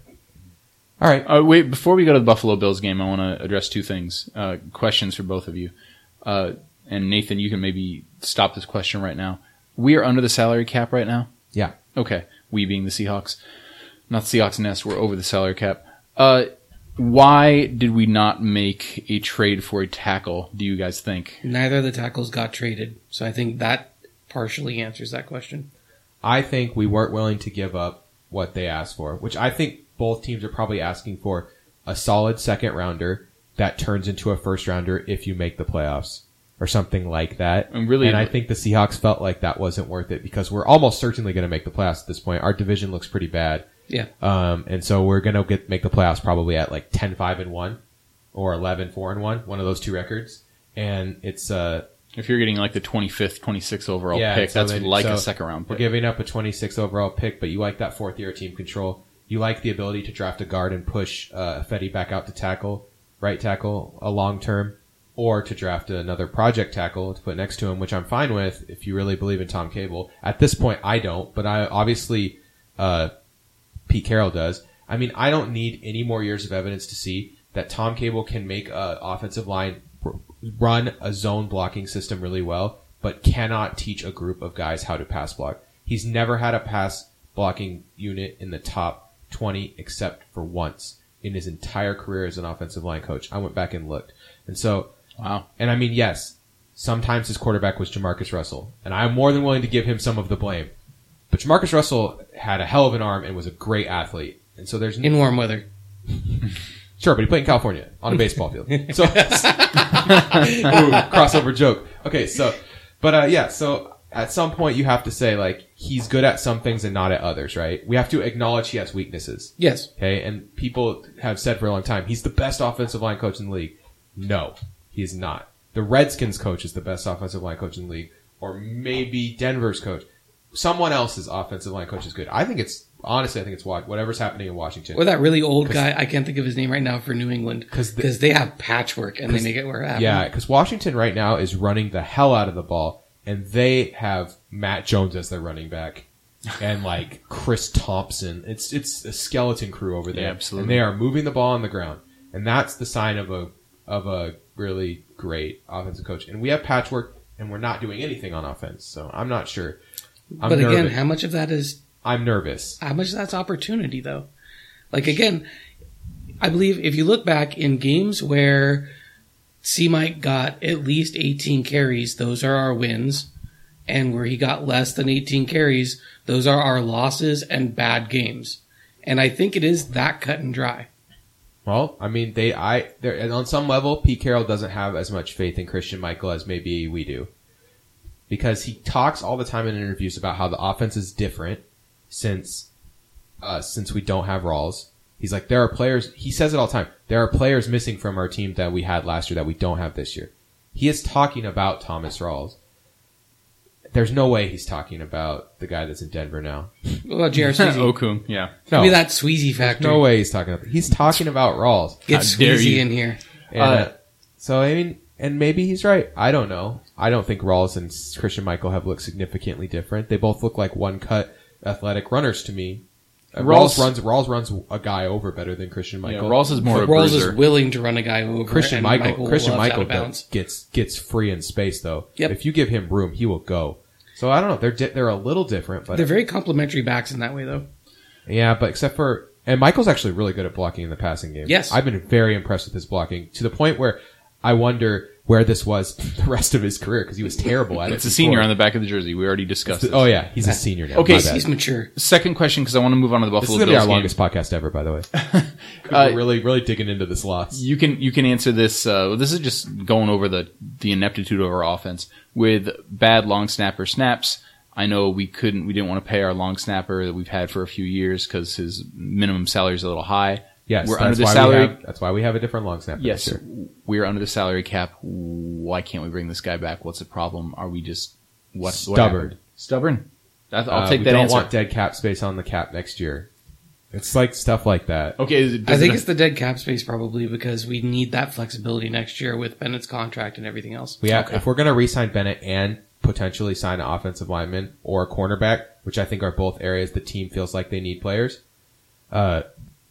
All right, Uh, wait, before we go to the Buffalo Bills game, I want to address two things. Uh, questions for both of you. Uh, and Nathan, you can maybe stop this question right now. We are under the salary cap right now. yeah. Okay, we being the Seahawks, not the Seahawks nest. We're over the salary cap. Uh, why did we not make a trade for a tackle? Do you guys think? Neither of the tackles got traded, so I think that partially answers that question. I think we weren't willing to give up what they asked for, which I think both teams are probably asking for a solid second rounder that turns into a first rounder if you make the playoffs or something like that. And really- and I think the Seahawks felt like that wasn't worth it because we're almost certainly going to make the playoffs at this point. Our division looks pretty bad. Yeah. Um, and so we're going to get, make the playoffs probably at like 10-5 and 1 or 11-4 and 1, one of those two records. And it's, uh, If you're getting like the 25th, 26th overall Yeah, pick, so that's then- like so a second round We're pick. giving up a 26 overall pick, but you like that fourth year team control. You like the ability to draft a guard and push uh, Fetty back out to tackle, right tackle, a long term, or to draft another project tackle to put next to him, which I'm fine with if you really believe in Tom Cable. At this point, I don't, but I obviously uh, Pete Carroll does. I mean, I don't need any more years of evidence to see that Tom Cable can make a offensive line run a zone blocking system really well, but cannot teach a group of guys how to pass block. He's never had a pass blocking unit in the top 20 except for once in his entire career as an offensive line coach. I went back and looked. And so, Wow. and I mean, yes, sometimes his quarterback was Jamarcus Russell, and I'm more than willing to give him some of the blame. But Jamarcus Russell had a hell of an arm and was a great athlete. And so there's In warm weather. Sure, but he played in California on a baseball field. So, Ooh, crossover joke. Okay, so, but uh, yeah, so at some point you have to say like he's good at some things and not at others, right? We have to acknowledge he has weaknesses. Yes. Okay, and people have said for a long time he's the best offensive line coach in the league. No, he is not. The Redskins coach is the best offensive line coach in the league, or maybe Denver's coach. Someone else's offensive line coach is good. I think it's honestly, I think it's whatever's happening in Washington. Or that really old guy, I can't think of his name right now for New England. 'Cause the- Because they have patchwork and they make it work. Yeah, because Washington right now is running the hell out of the ball, and they have Matt Jones as their running back, and like Chris Thompson. It's it's a skeleton crew over there, Yeah, absolutely. and they are moving the ball on the ground, and that's the sign of a of a really great offensive coach. And we have patchwork, and we're not doing anything on offense, so I'm not sure. I'm but again, nervous. how much of that is I'm nervous. how much of that's opportunity though? Like again, I believe if you look back in games where C Mike got at least 18 carries, those are our wins. And where he got less than 18 carries, those are our losses and bad games. And I think it is that cut and dry. Well, I mean, they, I, they're, and on some level, Pete Carroll doesn't have as much faith in Christine Michael as maybe we do. Because he talks all the time in interviews about how the offense is different since, uh, since we don't have Rawls. He's like, there are players. He says it all the time. There are players missing from our team that we had last year that we don't have this year. He is talking about Thomas Rawls. There's no way he's talking about the guy that's in Denver now. What about J.R. Sweezy? Okung, yeah. No, Give me that Sweezy factor. no way he's talking. About, he's talking about Rawls. Get How dare Sweezy you. in here. And, Uh, uh, so I mean, and maybe he's right. I don't know. I don't think Rawls and Christine Michael have looked significantly different. They both look like one cut athletic runners to me. Uh, Rawls- Rawls runs Rawls runs a guy over better than Christine Yeah, Michael. Rawls is more a Rawls bruiser. is willing to run a guy over. Christine and Michael, Christine loves out Michael of bounds. gets gets free in space though. Yep. If you give him room, he will go. So I don't know. They're di- they're a little different, but They're very complementary backs in that way, though. yeah, but except for and Michael's actually really good at blocking in the passing game. Yes. I've been very impressed with his blocking to the point where I wonder where this was the rest of his career because he was terrible at it. It's a senior on the back of the jersey. We already discussed this. Oh yeah, he's a senior now. Okay, He's mature. Second question, because I want to move on to the Buffalo. this Buffalo is gonna be our game. longest podcast ever, by the way. Uh, really, really digging into this loss. You can you can answer this. Uh, this is just going over the the ineptitude of our offense with bad long snapper snaps. I know we couldn't, we didn't want to pay our long snapper that we've had for a few years because his minimum salary is a little high. Yes, we're that's under the why salary. We have, that's why we have a different long snapper. yes, we're under the salary cap. Why can't we bring this guy back? What's the problem? Are we just what, what Stubborn. happened? Stubborn. That, I'll Uh, take we that don't answer. want dead cap space on the cap next year. It's like stuff like that. okay, it, I think it- it's the dead cap space probably because we need that flexibility next year with Bennett's contract and everything else. We have, Okay. if we're going to re-sign Bennett and potentially sign an offensive lineman or a cornerback, which I think are both areas the team feels like they need players. Uh,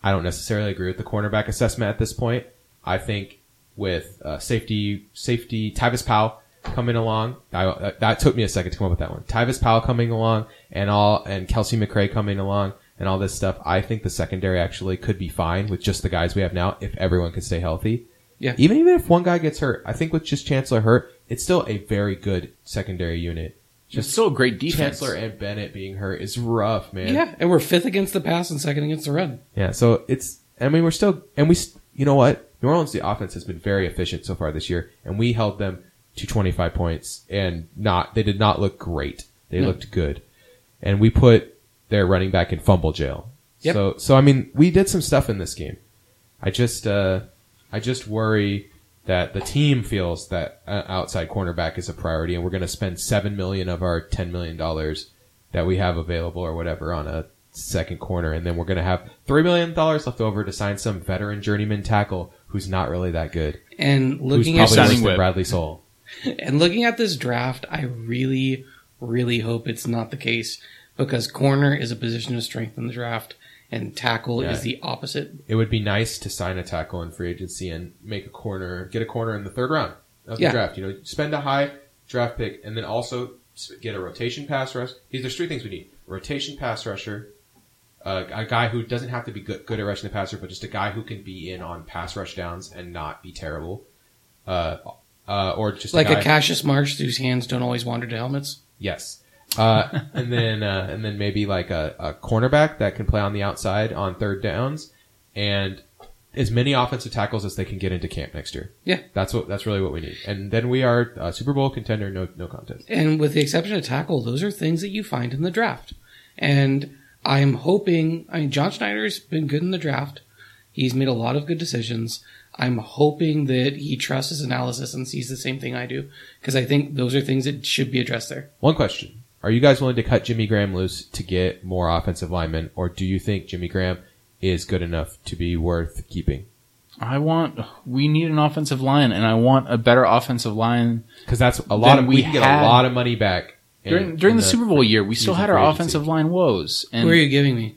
I don't necessarily agree with the cornerback assessment at this point. I think with uh, safety, safety, Tyvis Powell coming along, I, uh, that took me a second to come up with that one. Tyvis Powell coming along and all, and Kelcie McCray coming along and all this stuff. I think the secondary actually could be fine with just the guys we have now if everyone could stay healthy. Yeah. Even even if one guy gets hurt, I think with just Chancellor hurt, it's still a very good secondary unit. It's still a great defense. Chancellor and Bennett being hurt is rough, man. Yeah, and we're fifth against the pass and second against the run. Yeah, so it's I mean we're still and we you know what? New Orleans the offense has been very efficient so far this year and we held them to 25 points and not they did not look great. They No. looked good. And we put their running back in fumble jail. Yep. So so I mean we did some stuff in this game. I just uh I just worry that the team feels that uh, outside cornerback is a priority and we're going to spend 7 million of our 10 million dollars that we have available or whatever on a second corner and then we're going to have 3 million dollars left over to sign some veteran journeyman tackle who's not really that good. And looking probably at worse Signing. Bradley Sowell. and looking at this draft, I really, really hope it's not the case because corner is a position of strength in the draft, and tackle Yeah. is the opposite. It would be nice to sign a tackle in free agency and make a corner, get a corner in the third round of the draft. You know, spend a high draft pick and then also get a rotation pass rush. These there's three things we need: rotation pass rusher, uh, a guy who doesn't have to be good, good at rushing the passer, but just a guy who can be in on pass rush downs and not be terrible. Uh, uh, or just Like a, a Cassius Marsh whose hands don't always wander to helmets. Yes. Uh, and then uh, and then maybe like a, a cornerback that can play on the outside on third downs, and as many offensive tackles as they can get into camp next year. Yeah. That's what that's really what we need. And then we are a Super Bowl contender, no no contest. And with the exception of tackle, those are things that you find in the draft. And I'm hoping, I mean, John Schneider's been good in the draft. He's made a lot of good decisions. I'm hoping that he trusts his analysis and sees the same thing I do. Because I think those are things that should be addressed there. One question: Are you guys willing to cut Jimmy Graham loose to get more offensive linemen, or do you think Jimmy Graham is good enough to be worth keeping? I want. We need an offensive line, and I want a better offensive line. Because that's a lot of we we can get a lot of money back in- During during in the, Super Bowl year, we still had our free agency. offensive line woes, and Who are you giving me?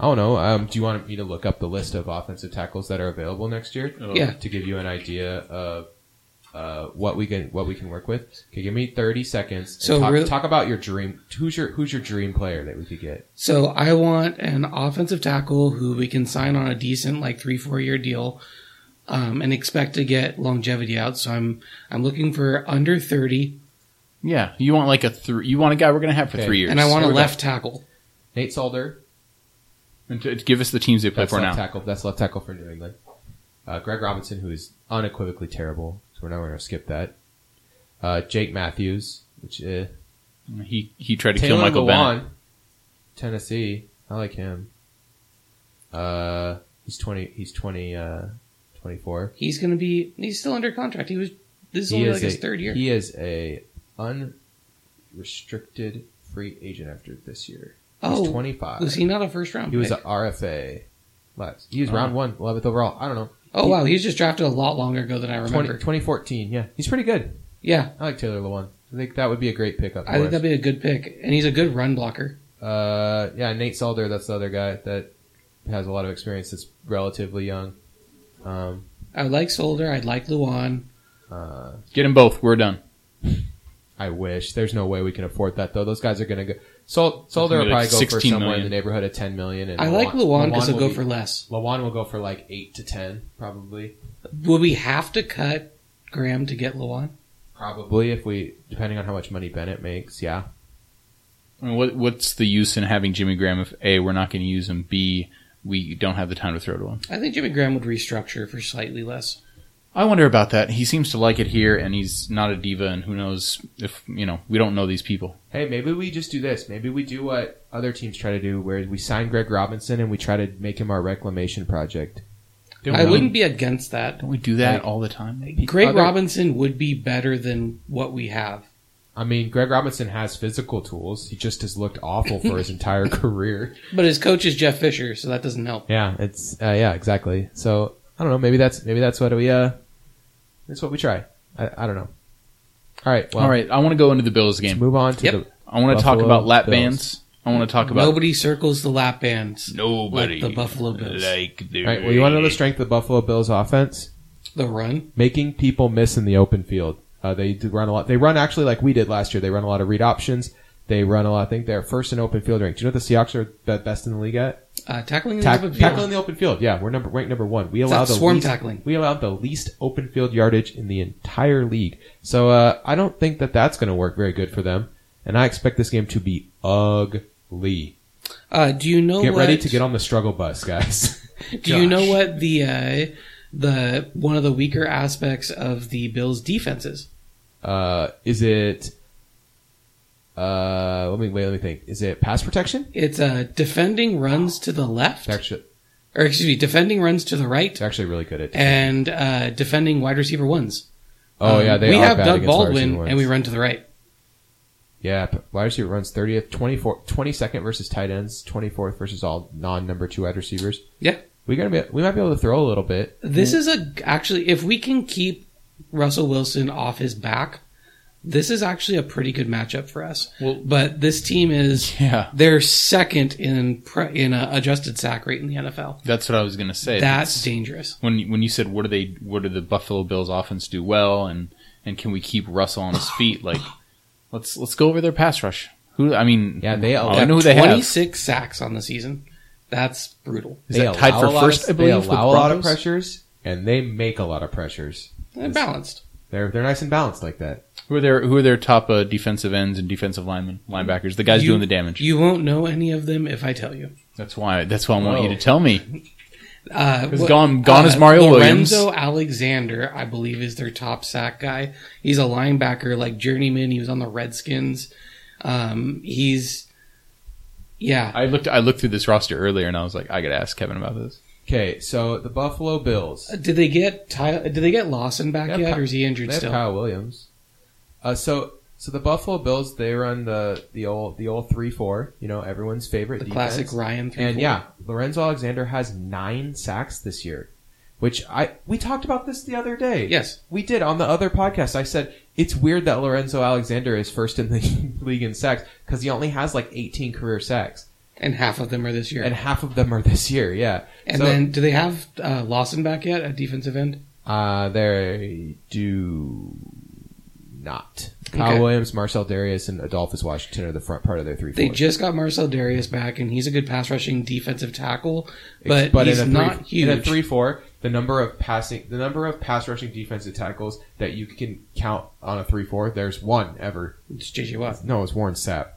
I don't know. Um, do you want me to look up the list of offensive tackles that are available next year? Yeah. To give you an idea of uh, what we can what we can work with. Okay, give me thirty seconds. So talk, real- talk about your dream. Who's your Who's your dream player that we could get? So I want an offensive tackle who we can sign on a decent, like three, four year deal, um, and expect to get longevity out. So I'm, I'm looking for under 30 yeah, you want like a three. You want a guy we're going to have for Okay. three years, and I want a Here we go. left tackle. Nate Solder. And to, to give us the teams they play That's for left now. tackle. That's left tackle for New England. Uh, Greg Robinson, who is unequivocally terrible, so we're not going to skip that. Uh, Jake Matthews, which uh, He he tried to Taylor kill Michael Lewan, Bennett. Tennessee. I like him. Uh, he's twenty. He's twenty. Uh, twenty-four. He's going to be. He's still under contract. He was. This is He only is like his a- third year. He is a unrestricted free agent after this year. He's Oh, twenty-five. was he not a first round? He was pick? a RFA. Last. He was Oh. round one, 11th overall. I don't know. Oh wow, he was just drafted a lot longer ago than I 20, remember. 2014. Yeah, he's pretty good. yeah, I like Taylor Lewan. I think that would be a great pickup. I think us. that'd be a good pick, and he's a good run blocker. Uh, yeah, Nate Solder. That's the other guy that has a lot of experience. That's relatively young. Um, I like Solder. I'd like Lewan. uh, Get them both. We're done. I wish. There's no way we can afford that though. Those guys are going to go. Sol- Solder will Maybe like probably go for 16 somewhere in the neighborhood of 10 million. And I like Lewan because he'll go be- for less. Lewan will go for like eight to ten, probably. Would we have to cut Graham to get Lewan? Probably if we, depending on how much money Bennett makes. Yeah. I mean, what, what's the use in having Jimmy Graham if A, we're not going to use him, B, we don't have the time to throw to him? I think Jimmy Graham would restructure for slightly less. I wonder about that. He seems to like it here, and he's not a diva, and who knows if, you know, we don't know these people. Hey, maybe we just do this. Maybe we do what other teams try to do, where we sign Greg Robinson and we try to make him our reclamation project. Don't I we- wouldn't be against that. Don't we do that Like- all the time? Greg Other- Robinson would be better than what we have. I mean, Greg Robinson has physical tools. He just has looked awful for his entire career. But his coach is Jeff Fisher, so that doesn't help. Yeah, it's uh, yeah, exactly. So I don't know. Maybe that's maybe that's what we uh, that's what we try. I, I don't know. All right. Well, all right, I want to go into the Bills Let's game. move on to Yep. the. I want to talk Buffalo about lap Bills. bands. I want to talk about Nobody circles the lap bands. nobody like the Buffalo Bills. like the All right. Well, you want to know the strength of the Buffalo Bills offense? The run. Making people miss in the open field. Uh, they do run a lot. They run actually like we did last year. They run a lot of read options. They run a lot. I think they're first in open field rank. Do you know what the Seahawks are the best in the league at? Uh, tackling in Tack- the open tackling field. in the open field. Yeah, we're number ranked number one. We allow the swarm least, tackling. We allowed the least open field yardage in the entire league. So uh, I don't think that that's going to work very good for them. And I expect this game to be ugly. Uh, do you know Get what, ready to get on the struggle bus, guys. Do you know what the uh, the one of the weaker aspects of the Bills' defense is? uh, is it? Uh, let me wait. Let me think. Is it pass protection? It's uh, defending runs to the left, actually, or excuse me, defending runs to the right, they're actually really good at. and uh, defending wide receiver ones. oh Um, yeah, they we are have bad Doug against wide Baldwin, and we run to the right. Yeah, p- wide receiver runs 30th, 24, 22nd versus tight ends, 24th versus all non number two wide receivers. Yeah. We gonna be, we might be able to throw a little bit. This is a actually, if we can keep Russell Wilson off his back, this is actually a pretty good matchup for us. Well- but this team is Yeah, they're second in in a adjusted sack rate in the NFL. that's what I was going to say. That's It's- dangerous. when you- when you said what do they what do the Buffalo Bills offense do well and and can we keep Russell on his feet like let's let's go over their pass rush. Who I mean Yeah, they- I know who they Twenty have. six sacks on the season. That's brutal. Is They that tied allow for a lot first? of- I believe they with allow a lot of pressures and they make a lot of pressures. They're balanced. They're they're nice and balanced like that. Who are their who are their top uh, defensive ends and defensive linemen linebackers? The guys You- doing the damage. You won't know any of them if I tell you. that's why that's why I want you to tell me. Uh, It's what- gone- gone is Mario Lorenzo Williams. Alexander, I believe, is their top sack guy. He's a linebacker, like journeyman. He was on the Redskins. Um, he's, yeah, I looked I looked through this roster earlier and I was like I got to ask Kevin about this. Okay, so the Buffalo Bills. Did they get Ty, Did they get Lawson back They have yet, Ky- or is he injured They have still? Kyle Williams. Uh, so so the Buffalo Bills they run the the old the old three four. You know everyone's favorite The defense. classic Ryan. three And four. yeah, Lorenzo Alexander has nine sacks this year, which I we talked about this the other day. yes, we did on the other podcast. I said it's weird that Lorenzo Alexander is first in the league in sacks because he only has like 18 career sacks, and half of them are this year. and half of them are this year. Yeah, And So, then, do they have uh, Lawson back yet at defensive end? uh, they do not. Kyle Okay. Williams, Marcell Dareus, and Adolphus Washington are the front part of their three. They fours. just got Marcell Dareus back, and he's a good pass rushing defensive tackle, but, he's in a not huge. In a three four, the number of passing, the number of pass rushing defensive tackles that you can count on a three four, there's one ever. It's JJ Watt. No, it's Warren Sapp.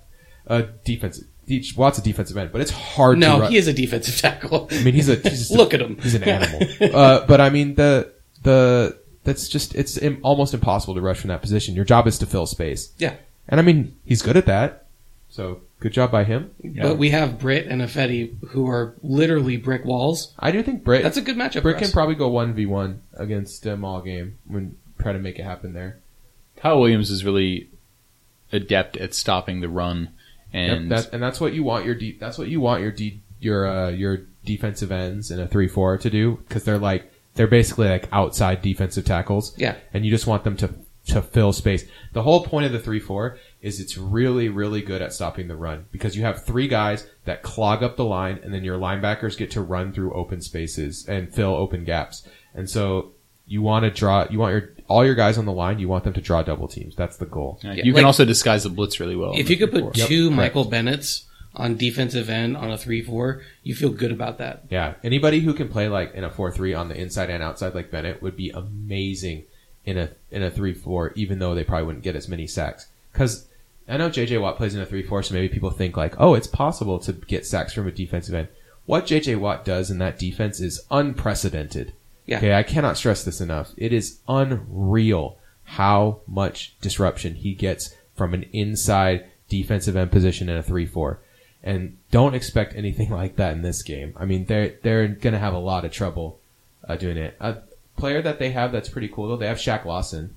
Uh, defensive. De- Watt's a defensive end, but it's hard. to No, run. he is a defensive tackle. I mean, he's a he's just a- Look at him. He's an animal. uh, but I mean, the the that's just it's Im- almost impossible to rush from that position. Your job is to fill space, Yeah. and I mean, he's good at that. So good job by him. But we have Britt and Ifedi who are literally brick walls. I do think Britt That's a good matchup. Britt for can probably go one v one against them all game when try to make it happen there. Kyle Williams is really adept at stopping the run, and Yep, that, and that's what you want your de- that's what you want your de- your uh, your defensive ends in a three four to do because they're like they're basically like outside defensive tackles. Yeah. and you just want them to to fill space. The whole point of the three four is it's really really good at stopping the run because you have three guys that clog up the line and then your linebackers get to run through open spaces and fill open gaps. And so you want to draw you want your all your guys on the line, you want them to draw double teams. That's the goal. Yeah, Yeah, you can also disguise the blitz really well. If you could put Yep, two correct. Michael Bennetts on defensive end on a three-four, you feel good about that. Yeah, anybody who can play like in a four three on the inside and outside like Bennett would be amazing in a in a three four. Even though they probably wouldn't get as many sacks, because I know JJ Watt plays in a three four, so maybe people think like, oh, it's possible to get sacks from a defensive end. What JJ Watt does in that defense is unprecedented. Yeah. Okay, I cannot stress this enough. It is unreal how much disruption he gets from an inside defensive end position in a three four. And don't expect anything like that in this game. I mean, they're they're gonna have a lot of trouble uh, doing it. A player that they have that's pretty cool though. They have Shaq Lawson,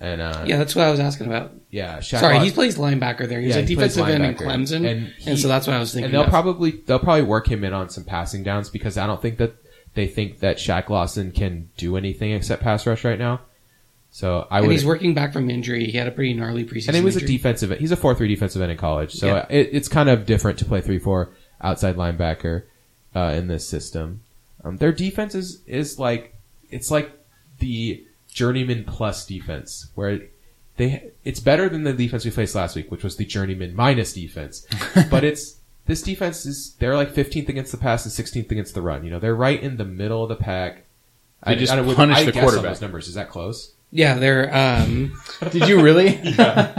and uh, Yeah, that's what I was asking about. yeah, Shaq Sorry, Law- he plays linebacker there. He's Yeah, a he defensive end in. Clemson, And and, so that's what I was thinking. and they'll of. probably they'll probably work him in on some passing downs because I don't think that they think that Shaq Lawson can do anything except pass rush right now. So I and he's working back from injury. He had a pretty gnarly preseason. and he was a defensive. He's a four three defensive end in college, so Yeah. it, it's kind of different to play three four outside linebacker uh, in this system. Um, their defense is is like it's like the journeyman plus defense, where they it's better than the defense we faced last week, which was the journeyman minus defense. but it's this defense is they're like 15th against the pass and 16th against the run. You know, they're right in the middle of the pack. They just would- punish I the guess on quarterback. Those numbers is that close? Yeah, they're um, Did you really?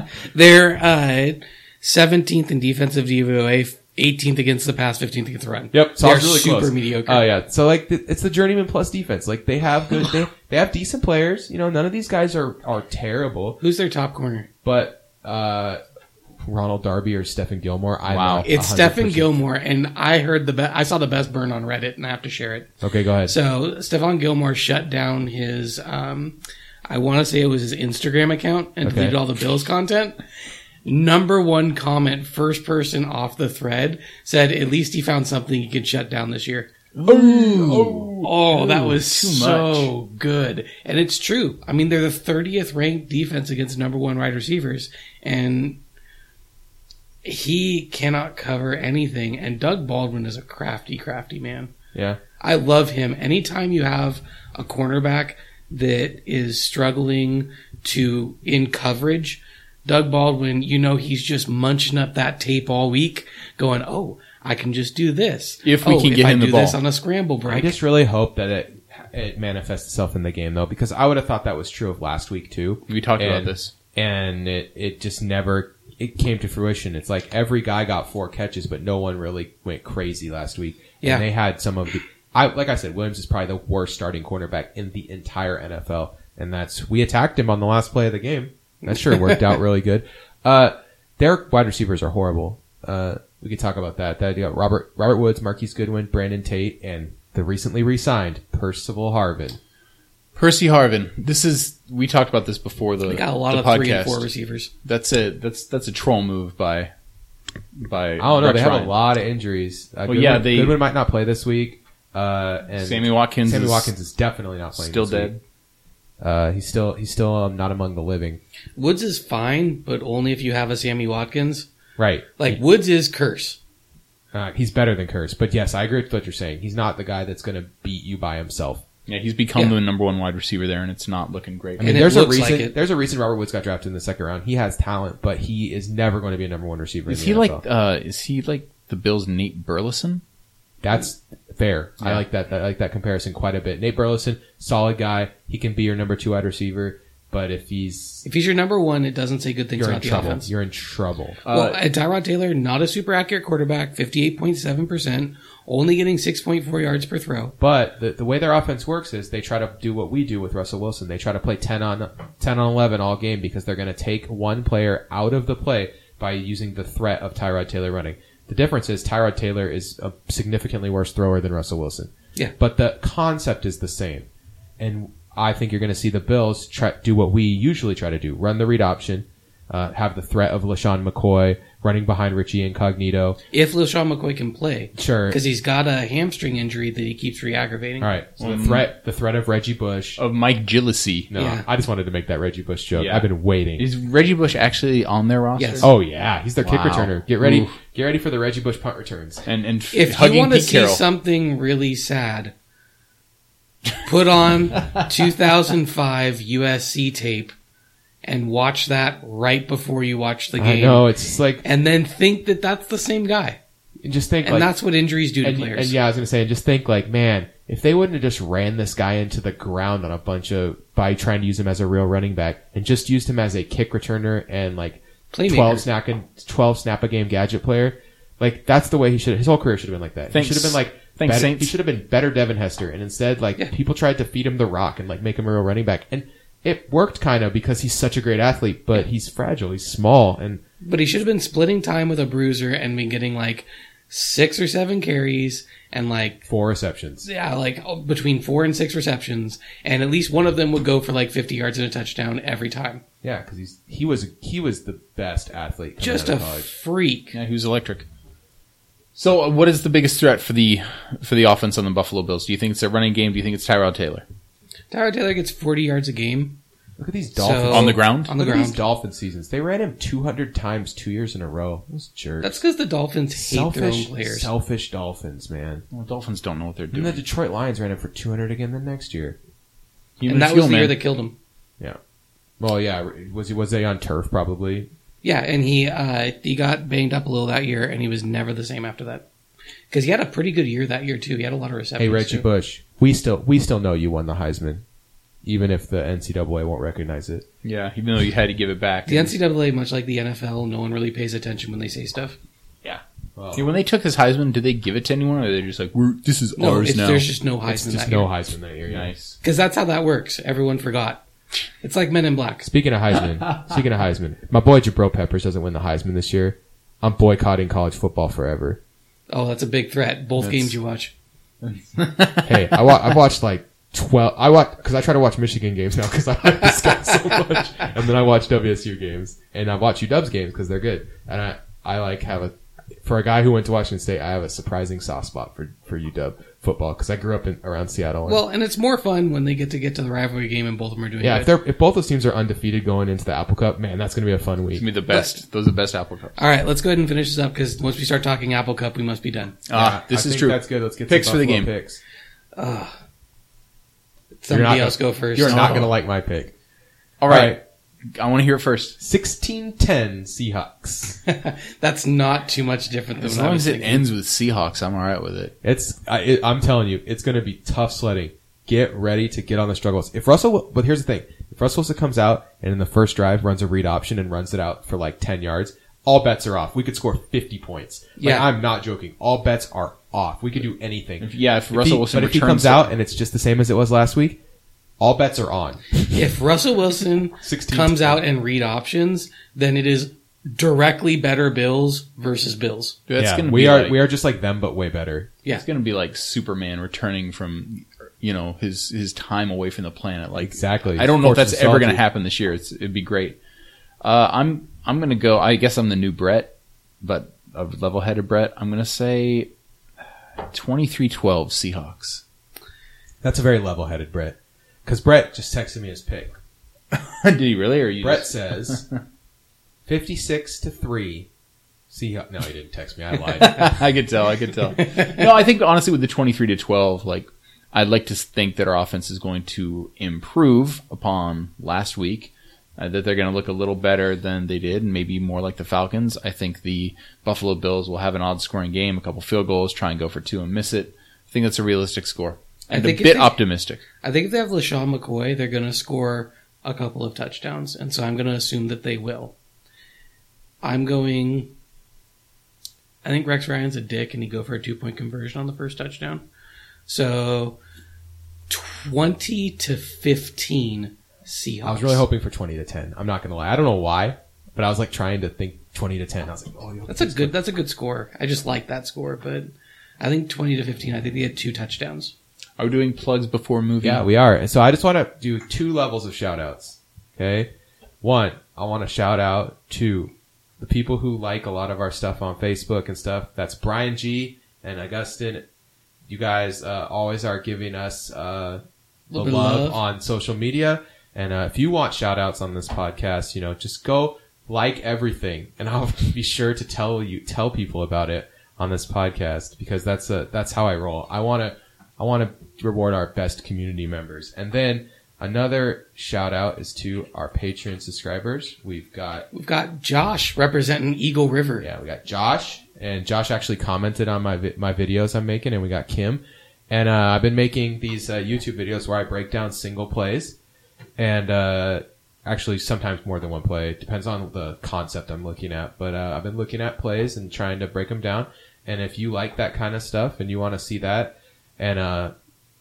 they're uh, 17th in defensive DVOA, 18th against the pass, 15th against the run. Yep, so they're really super close. mediocre. Oh yeah, so like th- it's the journeyman plus defense. Like they have good, they they have decent players. You know, none of these guys are are terrible, Who's their top corner? but uh, Ronald Darby or Stephon Gilmore. I'm Wow. It's Stephon Gilmore, and I heard the best. I saw the best burn on Reddit, and I have to share it. Okay, go ahead. So Stephon Gilmore shut down his, um, I want to say it was his Instagram account and Okay. deleted all the Bills content. Number one comment, first person off the thread, said at least he found something he could shut down this year. Oh, that was too so good. And it's true. I mean, they're the 30th ranked defense against number one wide receivers. And he cannot cover anything. And Doug Baldwin is a crafty, crafty man. yeah, I love him. Anytime you have a cornerback that is struggling to in coverage, Doug Baldwin, you know he's just munching up that tape all week, going, "Oh, I can just do this If we oh, can if get I him the do this on a scramble break." I just really hope that it it manifests itself in the game though, because I would have thought that was true of last week too. We talked about this. and it it just never it came to fruition. It's like every guy got four catches, but no one really went crazy last week. Yeah. and they had some of the. I like I said, Williams is probably the worst starting cornerback in the entire NFL, and that's we attacked him on the last play of the game. That sure worked out really good. Uh, their wide receivers are horrible. Uh, we could talk about that. That you got Robert Robert Woods, Marquise Goodwin, Brandon Tate, and the recently re-signed Percival Harvin. Percy Harvin. This is we talked about this before the, we got a lot of podcast. three and four receivers. That's a that's that's a troll move by by. I don't know. Rex they have Ryan. a lot of injuries. Uh, Well, Goodwin, yeah, they- Goodwin might not play this week. Uh, and Sammy Watkins. Sammy is Watkins is definitely not playing. still this week. dead. Uh, he's still he's still um, not among the living. Woods is fine, but only if you have a Sammy Watkins. Right. Like Woods is curse. Uh, he's better than Curse, but yes, I agree with what you're saying. He's not the guy that's going to beat you by himself. Yeah, he's become Yeah. the number one wide receiver there, and it's not looking great. I mean, And it there's a looks like reason. it. there's a reason Robert Woods got drafted in the second round. He has talent, but he is never going to be a number one receiver. is in he the like NFL. uh is he like the Bills' Nate Burleson? That's fair. I Yeah. like that. I like that comparison quite a bit. Nate Burleson, solid guy. He can be your number two wide receiver, but if he's If he's your number one, it doesn't say good things you're in about the trouble. offense. You're in trouble. well, Uh, uh, Tyrod Taylor, not a super accurate quarterback, fifty-eight point seven percent, only getting six point four yards per throw. But the, the way their offense works is they try to do what we do with Russell Wilson. They try to play 10 on 10 on 11 all game because they're going to take one player out of the play by using the threat of Tyrod Taylor running. The difference is Tyrod Taylor is a significantly worse thrower than Russell Wilson. Yeah. But the concept is the same. And I think you're going to see the Bills try do what we usually try to do: run the read option, uh, have the threat of LeSean McCoy running behind Richie Incognito. If LeSean McCoy can play, Sure. because he's got a hamstring injury that he keeps re-aggravating. All right. So the threat, the threat of Reggie Bush. Of Mike Gillislee. No, Yeah. I just wanted to make that Reggie Bush joke. Yeah. I've been waiting. Is Reggie Bush actually on their roster? Yes. Oh yeah, he's their kick returner. Get ready, Oof. get ready for the Reggie Bush punt returns. And and f- If you want to see Carroll. something really sad, put on 2005 USC tape and watch that right before you watch the game. I game. know it's like And then think that that's the same guy. just think And like that's what injuries do to and, players. and yeah, I was gonna say and just think like man, if they wouldn't have just ran this guy into the ground on a bunch of by trying to use him as a real running back and just used him as a kick returner and like Playmaker. twelve snap twelve snap a game gadget player, like that's the way he should. His whole career should have been like that. Thanks. He should have been like. Thanks, better, Saints. He should have been better Devin Hester, and instead, like Yeah. people tried to feed him the rock and like make him a real running back, and it worked kind of because he's such a great athlete, but he's fragile, he's small, and But he should have been splitting time with a bruiser and been getting like six or seven carries and like four receptions. yeah, like oh, between four and six receptions, and at least one of them would go for like fifty yards and a touchdown every time. Yeah, because he's he was he was the best athlete. Just out a college. freak. Yeah, he was electric. So, uh, what is the biggest threat for the for the offense on the Buffalo Bills? Do you think it's their running game? Do you think it's Tyrod Taylor Tyrod Taylor gets forty yards a game Look at these So- Dolphins. on the ground? on the Look at these ground. Dolphin seasons. They ran him 200 times two years in a row. Those jerks. That's because the Dolphins hate their own selfish, players. selfish Dolphins, man. Well, Dolphins don't know what they're And doing. the Detroit Lions ran him for 200 again the next year. Human and that fuel, was the year man. that killed him. Yeah. Well, yeah, was he was they on turf probably? Yeah, and he uh, he got banged up a little that year, and he was never the same after that. Because he had a pretty good year that year too. He had a lot of receptions. Hey, Reggie too. Bush, we still we still know you won the Heisman, even if the NCAA won't recognize it. Yeah, even though you had to give it back. The NCAA, much like the NFL, no one really pays attention when they say stuff. Well, See, when they took his Heisman, did they give it to anyone, or they just like, We're, "This is No, ours now"? there's just no it's Heisman just that no year. Heisman that year. nice. Because that's how that works. Everyone forgot. It's like Men in Black. Speaking of Heisman, speaking of Heisman, my boy Jabrill Peppers doesn't win the Heisman this year. I'm boycotting college football forever. Oh, that's a big threat. Both That's- games you watch. Hey, I wa- I've watched like twelve. I watch because I try to watch Michigan games now because I like this guy so much, and then I watch WSU games and I watch UW's games because they're good. And I I like have a for a guy who went to Washington State, I have a surprising soft spot for for UW football because I grew up in around Seattle. and- Well, and it's more fun when they get to get to the rivalry game and both of them are doing yeah, if good. they're if both those teams are undefeated going into the Apple Cup, man, that's gonna be a fun It's week. gonna be the best. Those are the best Apple Cups. All right, let's go ahead and finish this up because once we start talking Apple Cup, we must be done. Ah, this I is think true. That's good. Let's get Picks some for the game. Picks. Somebody not else gonna- go first. You're not Oh. gonna like my pick. All right, I want to hear it first. 16-10 Seahawks. That's not too much different than As what I long was as it thinking. ends with Seahawks, I'm all right with it. It's I, it, I'm telling you, it's going to be tough sledding. Get ready to get on the struggles. If Russell, but here's the thing: if Russell Wilson comes out and in the first drive runs a read option and runs it out for like 10 yards, all bets are off. We could score 50 points. Like, Yeah. I'm not joking. All bets are off. We could do anything. If, yeah, if If Russell he- Wilson but if he returns comes to- out and it's just the same as it was last week, all bets are on. If Russell Wilson 16 comes out and read options, then it is directly better Bills versus Bills. that's yeah, gonna we be are like, we are just like them, but way better. Yeah. It's gonna be like Superman returning from you know his his time away from the planet. Like Exactly. I don't know if that's ever going to happen this year. It's, it'd be great. Uh, I'm I'm going to go. I guess I'm the new Brett, but a level-headed Brett. I'm going to say 23-12 Seahawks. That's a very level-headed Brett. Because Brett just texted me his pick. Did he really? Or you? Brett just- says, 56 to 3. See how, no, he didn't text me. I lied. I could tell. I could tell. no, I think honestly, with the twenty-three to twelve, like I'd like to think that our offense is going to improve upon last week. Uh, that they're going to look a little better than they did, and maybe more like the Falcons. I think the Buffalo Bills will have an odd-scoring game, a couple field goals, try and go for two and miss it. I think that's a realistic score. I And think a bit they- optimistic. I think if they have LeSean McCoy, they're going to score a couple of touchdowns, and so I'm going to assume that they will. I'm going. I think Rex Ryan's a dick, and he go for a two point conversion on the first touchdown. So, twenty to fifteen Seahawks. I was really hoping for 20 to 10. I'm not going to lie. I don't know why, but I was like trying to think twenty to ten. I was like, oh, yo, That's a good. That's a good score. I just like that score, but I think twenty to fifteen. I think they had two touchdowns. Are we doing plugs before movie? Yeah, we are. So I just want to do two levels of shout outs. Okay. One, I want to shout out to the people who like a lot of our stuff on Facebook and stuff. That's Brian G and Augustin. You guys uh, always are giving us uh, the Little bit of love, love. on social media. And uh, if you want shout outs on this podcast, you know, just go like everything and I'll be sure to tell you, tell people about it on this podcast because that's a, that's how I roll. I want to, I want to reward our best community members. And then another shout out is to our Patreon subscribers. We've got, We've got Josh representing Eagle River. yeah, we got Josh and Josh actually commented on my, vi- my videos I'm making and we got Kim. And, uh, I've been making these, uh, YouTube videos where I break down single plays and, uh, actually sometimes more than one play. It depends on the concept I'm looking at. But, uh, I've been looking at plays and trying to break them down. And if you like that kind of stuff and you want to see that and, uh,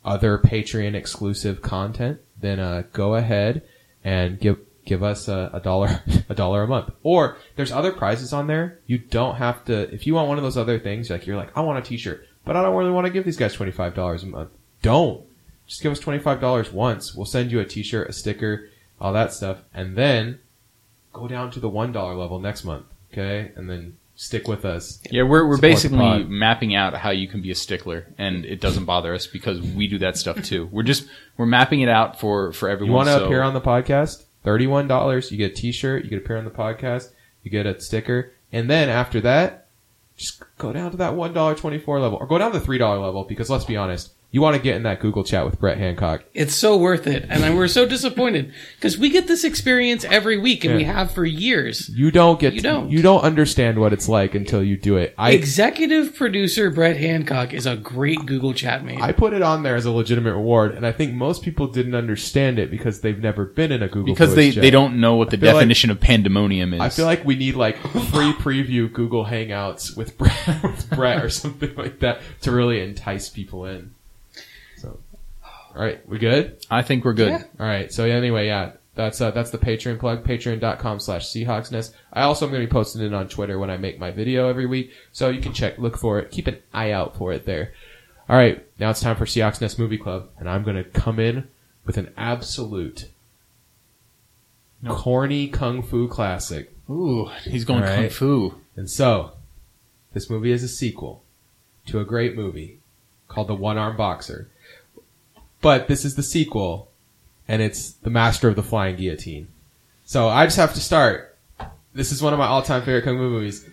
other Patreon exclusive content, then uh, go ahead and give give us a, a dollar a dollar a month. Or there's other prizes on there. You don't have to if you want one of those other things, like you're like, I want a t-shirt, but I don't really want to give these guys twenty five dollars a month. Don't. Just give us twenty five dollars once. We'll send you a t shirt, a sticker, all that stuff, and then go down to the one dollar level next month. Okay? And then stick with us. Yeah, we're we're Support the basically pod. mapping out how you can be a stickler, and it doesn't bother us because we do that stuff too. We're just we're mapping it out for for everyone. You want to so- appear on the podcast? Thirty-one dollars. You get a T-shirt. You get to appear on the podcast. You get a sticker, and then after that, just go down to that one dollar twenty-four level, or go down to the three dollar level. Because let's be honest, you want to get in that Google chat with Brett Hancock. It's so worth it, and I- we're so disappointed because we get this experience every week, and we Yeah. have for years. You don't get. You don't. You don't understand what it's like until you do it. I Executive producer Brett Hancock is a great Google chat mate. I put it on there as a legitimate reward, and I think most people didn't understand it because they've never been in a Google because they voice chat. they don't know what the feel like- definition of pandemonium is. I feel like we need like free preview Google Hangouts with Brett, with Brett or something like that to really entice people in. All right, we good? I think we're good. Yeah. All right. So anyway, yeah, that's uh, that's the Patreon plug. Patreon.com slash Seahawksnest. I also am going to be posting it on Twitter when I make my video every week, so you can check, look for it, keep an eye out for it there. All right, now it's time for Seahawks Nest Movie Club, and I'm going to come in with an absolute No. corny kung fu classic. Ooh, he's going All kung fu. And so, this movie is a sequel to a great movie called The One Arm Boxer. But this is the sequel, and it's The Master of the Flying Guillotine. So I just have to start. This is one of my all-time favorite kung fu movies.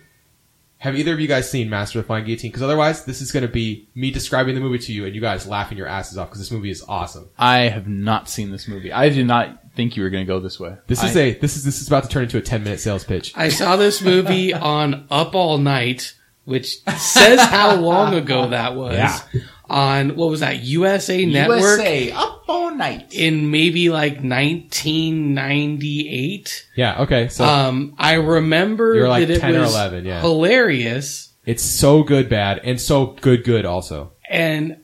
Have either of you guys seen Master of the Flying Guillotine? Because otherwise, this is going to be me describing the movie to you, and you guys laughing your asses off because this movie is awesome. I have not seen this movie. I did not think you were going to go this way. This is I- a this is this is about to turn into a ten-minute sales pitch. I saw this movie on Up All Night, which says how long ago that was. Yeah. On what was that USA Network USA up all night. in maybe like 1998. Yeah. Okay. So Um, I remember You were like that it 10 or was 11, yeah. hilarious, it's so good, bad, and so good, good also. and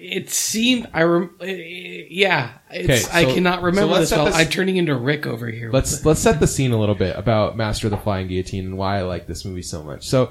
it seemed I rem- yeah. It's, Okay, I cannot remember so this. Well. this- I'm turning into Rick over here. Let's let's set the scene a little bit about Master of the Flying Guillotine and why I like this movie so much. So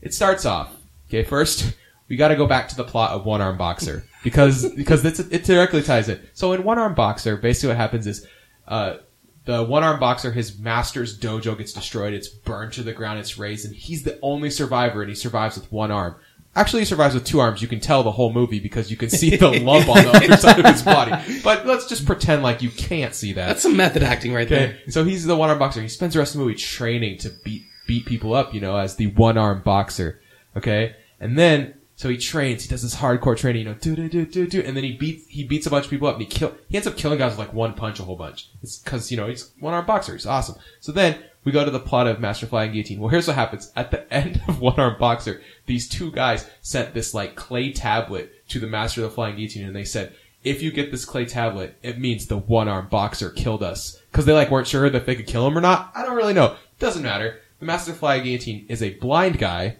it starts off. Okay, first we got to go back to the plot of One Arm Boxer because because it's, it directly ties it. So in One Arm Boxer, basically what happens is uh, the One Arm Boxer, his master's dojo gets destroyed. It's burned to the ground. It's razed, and he's the only survivor, and he survives with one arm. Actually, he survives with two arms. You can tell the whole movie because you can see the lump on the other side of his body. But let's just pretend like you can't see that. That's some method acting right there. So he's the one arm boxer. He spends the rest of the movie training to beat beat people up, you know, as the one arm boxer. Okay, and then so he trains. He does this hardcore training, you know, do do do do do, and then he beats he beats a bunch of people up, and he kill he ends up killing guys with like one punch a whole bunch. It's because you know he's one arm boxer. He's awesome. So then we go to the plot of Master Flying Guillotine. Well, here's what happens at the end of One Arm Boxer. These two guys sent this like clay tablet to the Master of the Flying Guillotine, and they said if you get this clay tablet, it means the one arm boxer killed us. Cause they like weren't sure that they could kill him or not. I don't really know. Doesn't matter. The Master of Flying Guillotine is a blind guy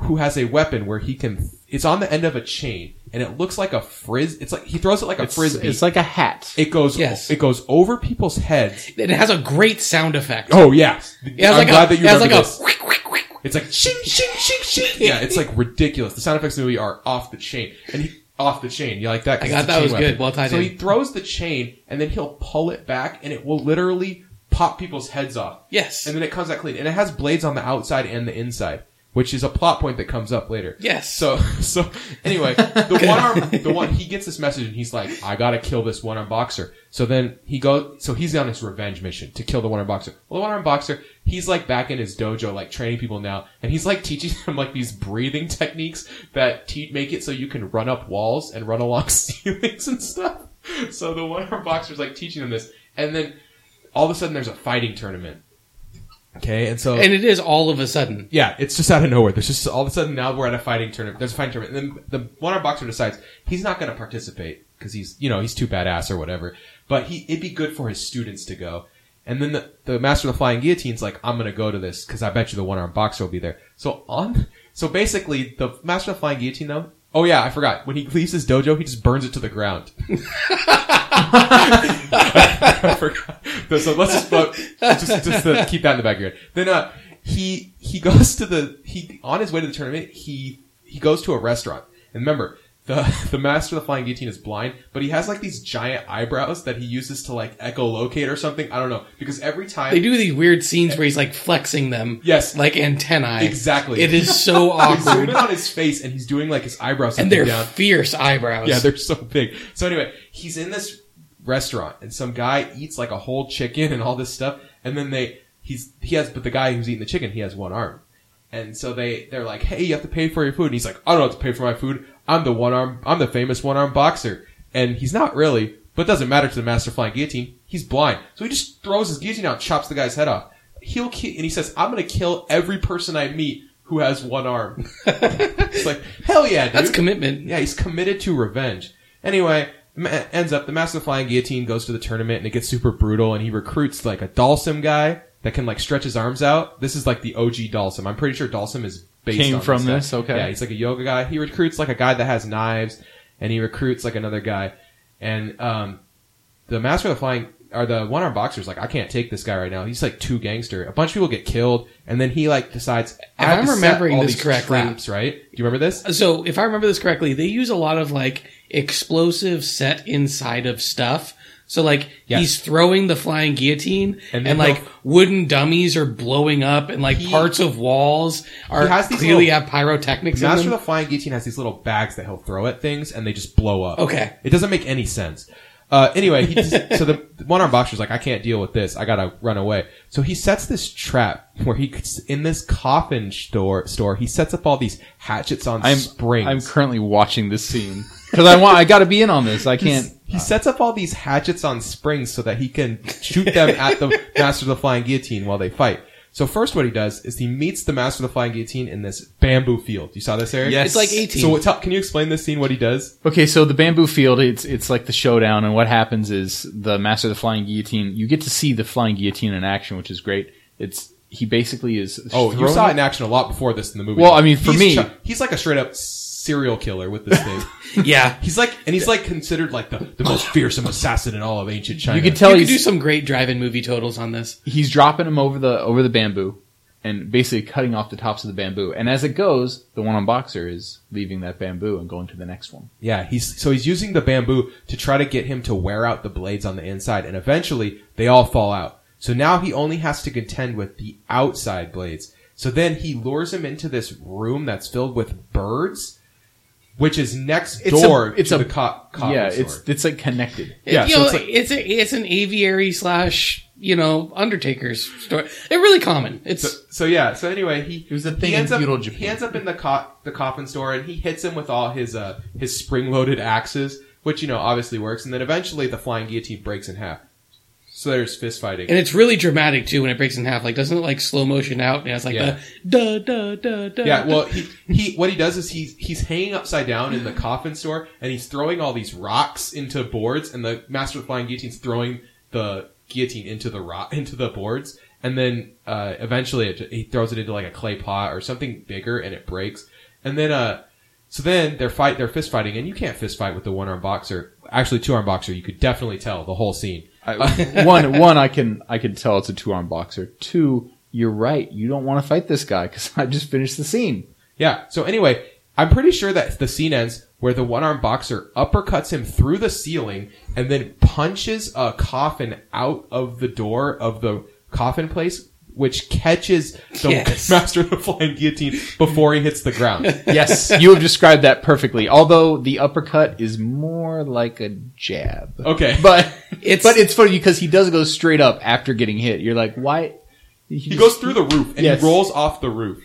who has a weapon where he can, it's on the end of a chain, and it looks like a frizz. It's like he throws it like a It's, frisbee. it's like a hat. it goes. Yes. It goes over people's heads. It has a great sound effect. Oh yeah. it has I'm like glad a, that you it has remember like this. a quick, quick, quick. It's like shing, shing, shing, shing. Yeah, it's like ridiculous. The sound effects in the movie are off the chain, and he off the chain. You like that? 'Cause I got that was weapon. good. Well tied So in. he throws the chain, and then he'll pull it back, and it will literally pop people's heads off. Yes. And then it comes out clean, and it has blades on the outside and the inside, which is a plot point that comes up later. Yes. So, so anyway, the one arm, the one he gets this message, and he's like, "I gotta kill this one arm boxer." So then he goes, so he's on his revenge mission to kill the one arm boxer. Well, the one arm boxer, he's like back in his dojo, like training people now, and he's like teaching them like these breathing techniques that te- make it so you can run up walls and run along ceilings and stuff. So the one arm boxer's like teaching them this, and then all of a sudden there's a fighting tournament. Okay, and so and it is all of a sudden. yeah, it's just out of nowhere. There's just all of a sudden now we're at a fighting tournament. There's a fighting tournament, and then the one arm boxer decides he's not going to participate because he's you know he's too badass or whatever. But he it'd be good for his students to go. And then the, the master of the flying guillotine's like, I'm gonna go to this because I bet you the one arm boxer will be there. So on, so basically the master of the flying guillotine though. Oh yeah, I forgot. When he leaves his dojo, he just burns it to the ground. I forgot. So let's just, but just, just to keep that in the back of your head. Then, uh, he, he goes to the, he, on his way to the tournament, he, he goes to a restaurant. And remember, the, the master of the flying guillotine is blind, but he has like these giant eyebrows that he uses to like echolocate or something. I don't know. Because every time, They do these weird scenes where he's like flexing them. Yes. Like antennae. Exactly. It is so they zoom awkward. in on his face and he's doing like his eyebrows and they're down. fierce eyebrows. Yeah, they're so big. So anyway, he's in this restaurant and some guy eats like a whole chicken and all this stuff and then they he's he has but the guy who's eating the chicken, he has one arm. And so they they're like, "Hey, you have to pay for your food." And he's like, "I don't have to pay for my food. I'm the one arm I'm the famous one arm boxer." And he's not really, but it doesn't matter to the master flying guillotine. He's blind. So he just throws his guillotine out, chops the guy's head off. He'll ki- and he says, "I'm going to kill every person I meet who has one arm." it's like, "Hell yeah, dude." That's commitment. Yeah, he's committed to revenge. Anyway, ends up the Master of the Flying Guillotine goes to the tournament and it gets super brutal and he recruits like a Dhalsim guy that can like stretch his arms out. This is like the OG Dhalsim. I'm pretty sure Dhalsim is based Came on from guy. this? Okay. Yeah, he's like a yoga guy. He recruits like a guy that has knives and he recruits like another guy. And um the Master of the Flying or the one arm boxer's like, I can't take this guy right now. He's like too gangster. A bunch of people get killed, and then he like decides. I'm remembering all this these correctly- traps, right? Do you remember this? So, if I remember this correctly, they use a lot of like explosive set inside of stuff. So, like Yes. he's throwing the flying guillotine, And and, like wooden dummies are blowing up, and like He- parts of walls are clearly little- have pyrotechnics in Master of the Flying Guillotine has these little bags that he'll throw at things, and they just blow up. Okay. It doesn't make any sense. Uh, anyway, he just, so the one arm boxer's like, I can't deal with this. I gotta run away. So he sets this trap where he in this coffin store store he sets up all these hatchets on I'm springs. I'm currently watching this scene because I want. I got to be in on this. I can't. He sets up all these hatchets on springs so that he can shoot them at the Master of the Flying Guillotine while they fight. So first what he does is he meets the Master of the Flying Guillotine in this bamboo field. You saw this, Eric? Yes. It's like eighteen. So what, tell, can you explain this scene, what he does? Okay, so the bamboo field, it's it's like the showdown, and what happens is the master of the flying guillotine. You get to see the flying guillotine in action, which is great. It's he basically is. Oh, you saw it in action a lot before this in the movie. Well, I mean, for He's me- chu- he's like a straight up serial killer with this thing. yeah, he's like, and he's like considered like the, the most fearsome assassin in all of ancient China. You could tell you could do he's some great drive-in movie totals on this. he's dropping him over the over the bamboo, and basically cutting off the tops of the bamboo. And as it goes, the one on boxer is leaving that bamboo and going to the next one. Yeah, he's so he's using the bamboo to try to get him to wear out the blades on the inside, and eventually they all fall out. So now he only has to contend with the outside blades. So then he lures him into this room that's filled with birds, which is next It's a- door it's to a- the co- coffin yeah, store. it's it's like connected. Yeah, you so know, it's like- it's a, it's an aviary slash you know undertaker's store. They're really common. It's So, so yeah. So anyway, he It was a he thing in ends up, feudal He Japan. ends up in the co- the coffin store and he hits him with all his uh his spring loaded axes, which you know obviously works. And then eventually the flying guillotine breaks in half. So there's fist fighting. and it's really dramatic too when it breaks in half. Like doesn't it like slow motion out? And it's like Yeah. the da da da da. Yeah, well, he, he what he does is he's he's hanging upside down in the coffin store, and he's throwing all these rocks into boards, and the master of the flying guillotine's throwing the guillotine into the rock into the boards, and then uh, eventually it, he throws it into like a clay pot or something bigger, and it breaks, and then uh So then they're fight, they're fist fighting, and you can't fist fight with the one arm boxer. Actually, two arm boxer. You could definitely tell the whole scene. I, uh, one, one, I can, I can tell it's a two arm boxer. Two, you're right. You don't want to fight this guy because I just finished the scene. Yeah. So anyway, I'm pretty sure that the scene ends where the one arm boxer uppercuts him through the ceiling and then punches a coffin out of the door of the coffin place, which catches the Yes. master of the flying guillotine before he hits the ground. Yes, you have described that perfectly. Although the uppercut is more like a jab. Okay. But It's- but it's funny because he does go straight up after getting hit. You're like, why? He goes through the roof and Yes. he rolls off the roof.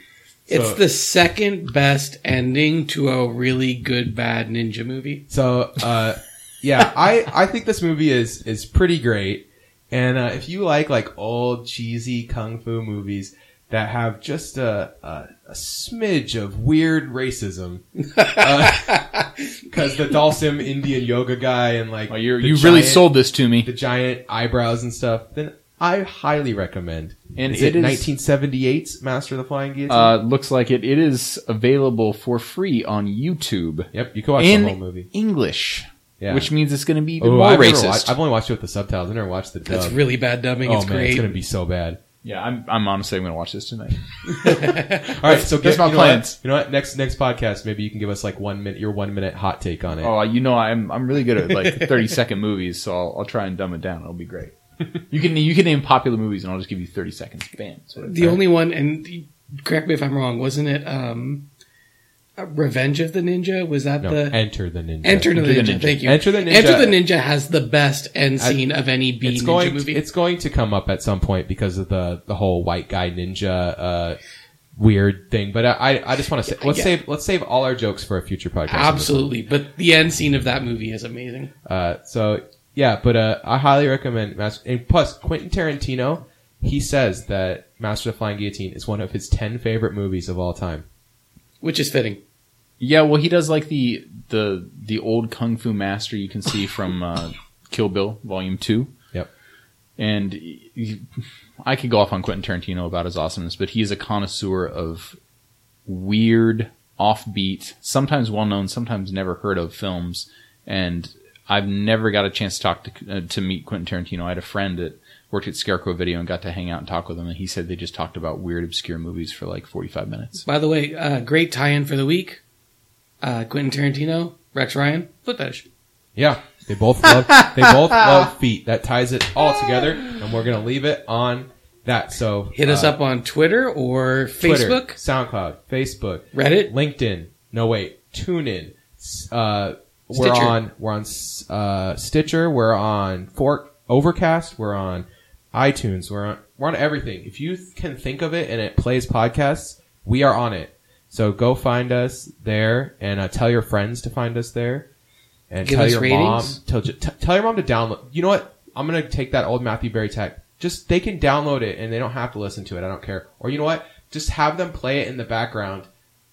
It's the second best ending to a really good bad ninja movie. So, uh, yeah, I, I think this movie is, is pretty great. And, uh, if you like, like, old cheesy kung fu movies that have just a, a, a smidge of weird racism, uh, cause the Dhalsim Indian yoga guy and like, Oh, you really sold this to me. the giant eyebrows and stuff, then I highly recommend. And is it it, is- 1978's Master of the Flying Guillotine? Uh, looks like it. It is available for free on YouTube yep, you can watch in the whole movie. English, Yeah. which means it's going to be even Oh, more I've, never racist. watched, I've only watched it with the subtitles. I've never watched the dub. That's really bad dubbing. oh it's man, great. it's gonna be so bad. yeah, I'm, I'm honestly going to watch this tonight. All right, so that's get, my you know plans. What? You know what? Next next podcast, maybe you can give us like one minute, your one minute hot take on it. Oh, you know, I'm I'm really good at like 30 second movies, so I'll, I'll try and dumb it down. It'll be great. You can you can name popular movies, and I'll just give you 30 seconds. Bam. That's what I- the only one, and correct me if I'm wrong, wasn't it um, Revenge of the Ninja? Was that no, the Enter the Ninja. Enter the Enter the Ninja? Ninja. Thank you. Enter the Ninja- Enter the Ninja has the best end scene of any B it's ninja going. movie. It's going to come up at some point because of the the whole white guy ninja uh, weird thing. But I I just want to say let's Yeah. save let's save all our jokes for a future podcast. Absolutely, but the end scene of that movie is amazing. Uh, so yeah, but uh, I highly recommend Master. And plus, Quentin Tarantino, he says that Master of the Flying Guillotine is one of his ten favorite movies of all time. Which is fitting. Yeah, well, he does like the the the old kung fu master you can see from uh, Kill Bill Volume Two. Yep. And he- I could go off on Quentin Tarantino about his awesomeness, but he is a connoisseur of weird, offbeat, sometimes well known, sometimes never heard of films. And I've never got a chance to talk to uh, to meet Quentin Tarantino. I had a friend that worked at Scarecrow Video and got to hang out and talk with him, and he said they just talked about weird, obscure movies for like forty five minutes. By the way, uh, great tie-in for the week. Uh, Quentin Tarantino, Rex Ryan, foot fetish. Yeah, they both love they both love feet. That ties it all together, and we're gonna leave it on that. So Hit us uh, up on Twitter or Twitter, Facebook, SoundCloud, Facebook, Reddit. LinkedIn. No wait, TuneIn. Uh, we're Stitcher. on we're on uh, Stitcher. We're on Fork Overcast. We're on iTunes. We're on we're on everything. If you can think of it and it plays podcasts, we are on it. So go find us there and uh, tell your friends to find us there. And Give tell us your ratings. mom. Tell, t- tell your mom to download. You know what? I'm gonna take that old Matthew Berry tag. Just they can download it and they don't have to listen to it. I don't care. Or you know what? Just have them play it in the background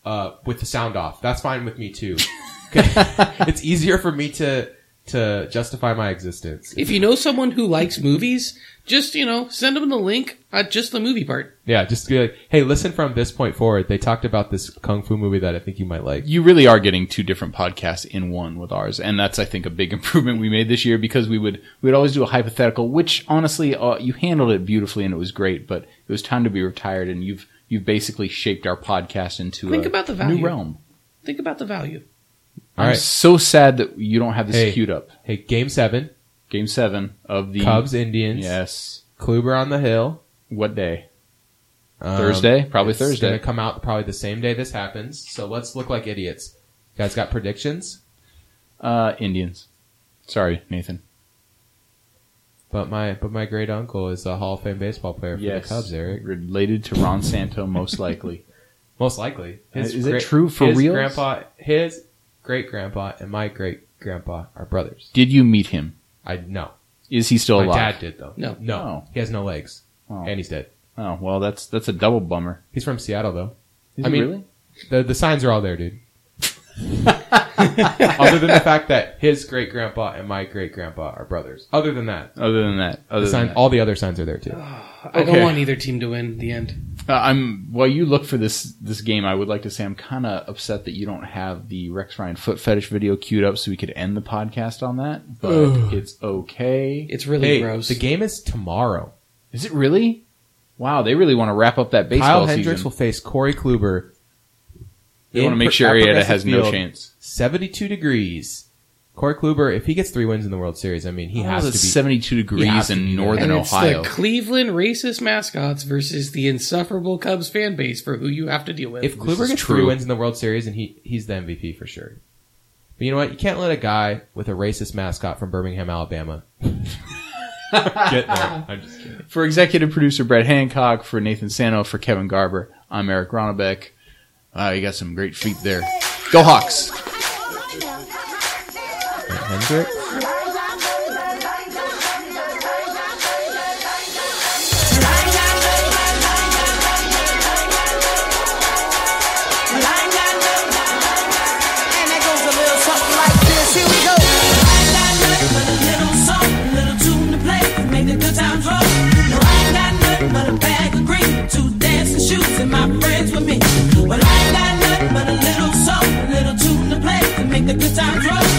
uh, with the sound off. That's fine with me too. it's easier for me to to justify my existence. If you know someone who likes movies, just you know, send them the link at just the movie part. Yeah, just be like, hey, listen from this point forward. They talked about this kung fu movie that I think you might like. you really are getting two different podcasts in one with ours, and that's I think a big improvement we made this year because we would we would always do a hypothetical, which honestly uh, you handled it beautifully and it was great, but it was time to be retired, and you've you've basically shaped our podcast into Think a about the new value. realm. Think about the value. I'm right. so sad that you don't have this Hey. queued up. Hey, Game Seven, Game seven of the Cubs Indians. Yes. Kluber on the hill. What day? Um, Thursday? Probably it's Thursday. Gonna come out probably the same day this happens. So let's look like idiots. You guys got predictions? Uh, Indians. Sorry, Nathan. But my but my great uncle is a Hall of Fame baseball player for Yes, the Cubs, Eric. Related to Ron Santo, most likely. Most likely. Uh, is it true for his reals? Grandpa, his great grandpa, and my great grandpa are brothers. Did you meet him? I no. Is he still My alive? dad did though. No. no, Oh. he has no legs, Oh. and he's dead. Oh well, that's that's a double bummer. He's from Seattle though. Is I he mean- really? The the signs are all there, dude. Other than the fact that his great grandpa and my great grandpa are brothers. Other than that, Other than that, other the than sign, that. all the other signs are there too. I Okay. don't want either team to win. The end. Uh, I'm while you look for this this game. I would like to say I'm kind of upset that you don't have the Rex Ryan foot fetish video queued up so we could end the podcast on that. But it's okay. It's really Hey, gross. the game is tomorrow. Is it really? Wow, they really want to wrap up that baseball Kyle Hendricks season. will face Corey Kluber. they want to make Pro- sure at Arrieta Progressive has no Field, chance. 72 degrees. Corey Kluber, if he gets three wins in the World Series, I mean, he He has has to be. 72 degrees to in be there. northern and it's Ohio. the Cleveland racist mascots versus the insufferable Cubs fan base for who you have to deal with. If Kluber is gets true. three wins in the World Series, and he he's the MVP for sure. But you know what? You can't let a guy with a racist mascot from Birmingham, Alabama, get there. I'm just kidding. For executive producer Brett Hancock, for Nathan Sano, for Kevin Garber, I'm Eric Ronnebeck. Uh, you got some great feet there. Go Hawks! Hendricks. And that goes a little something like this. Here we go. I ain't got nothing but a little song, a little tune to play, to make the good times roll.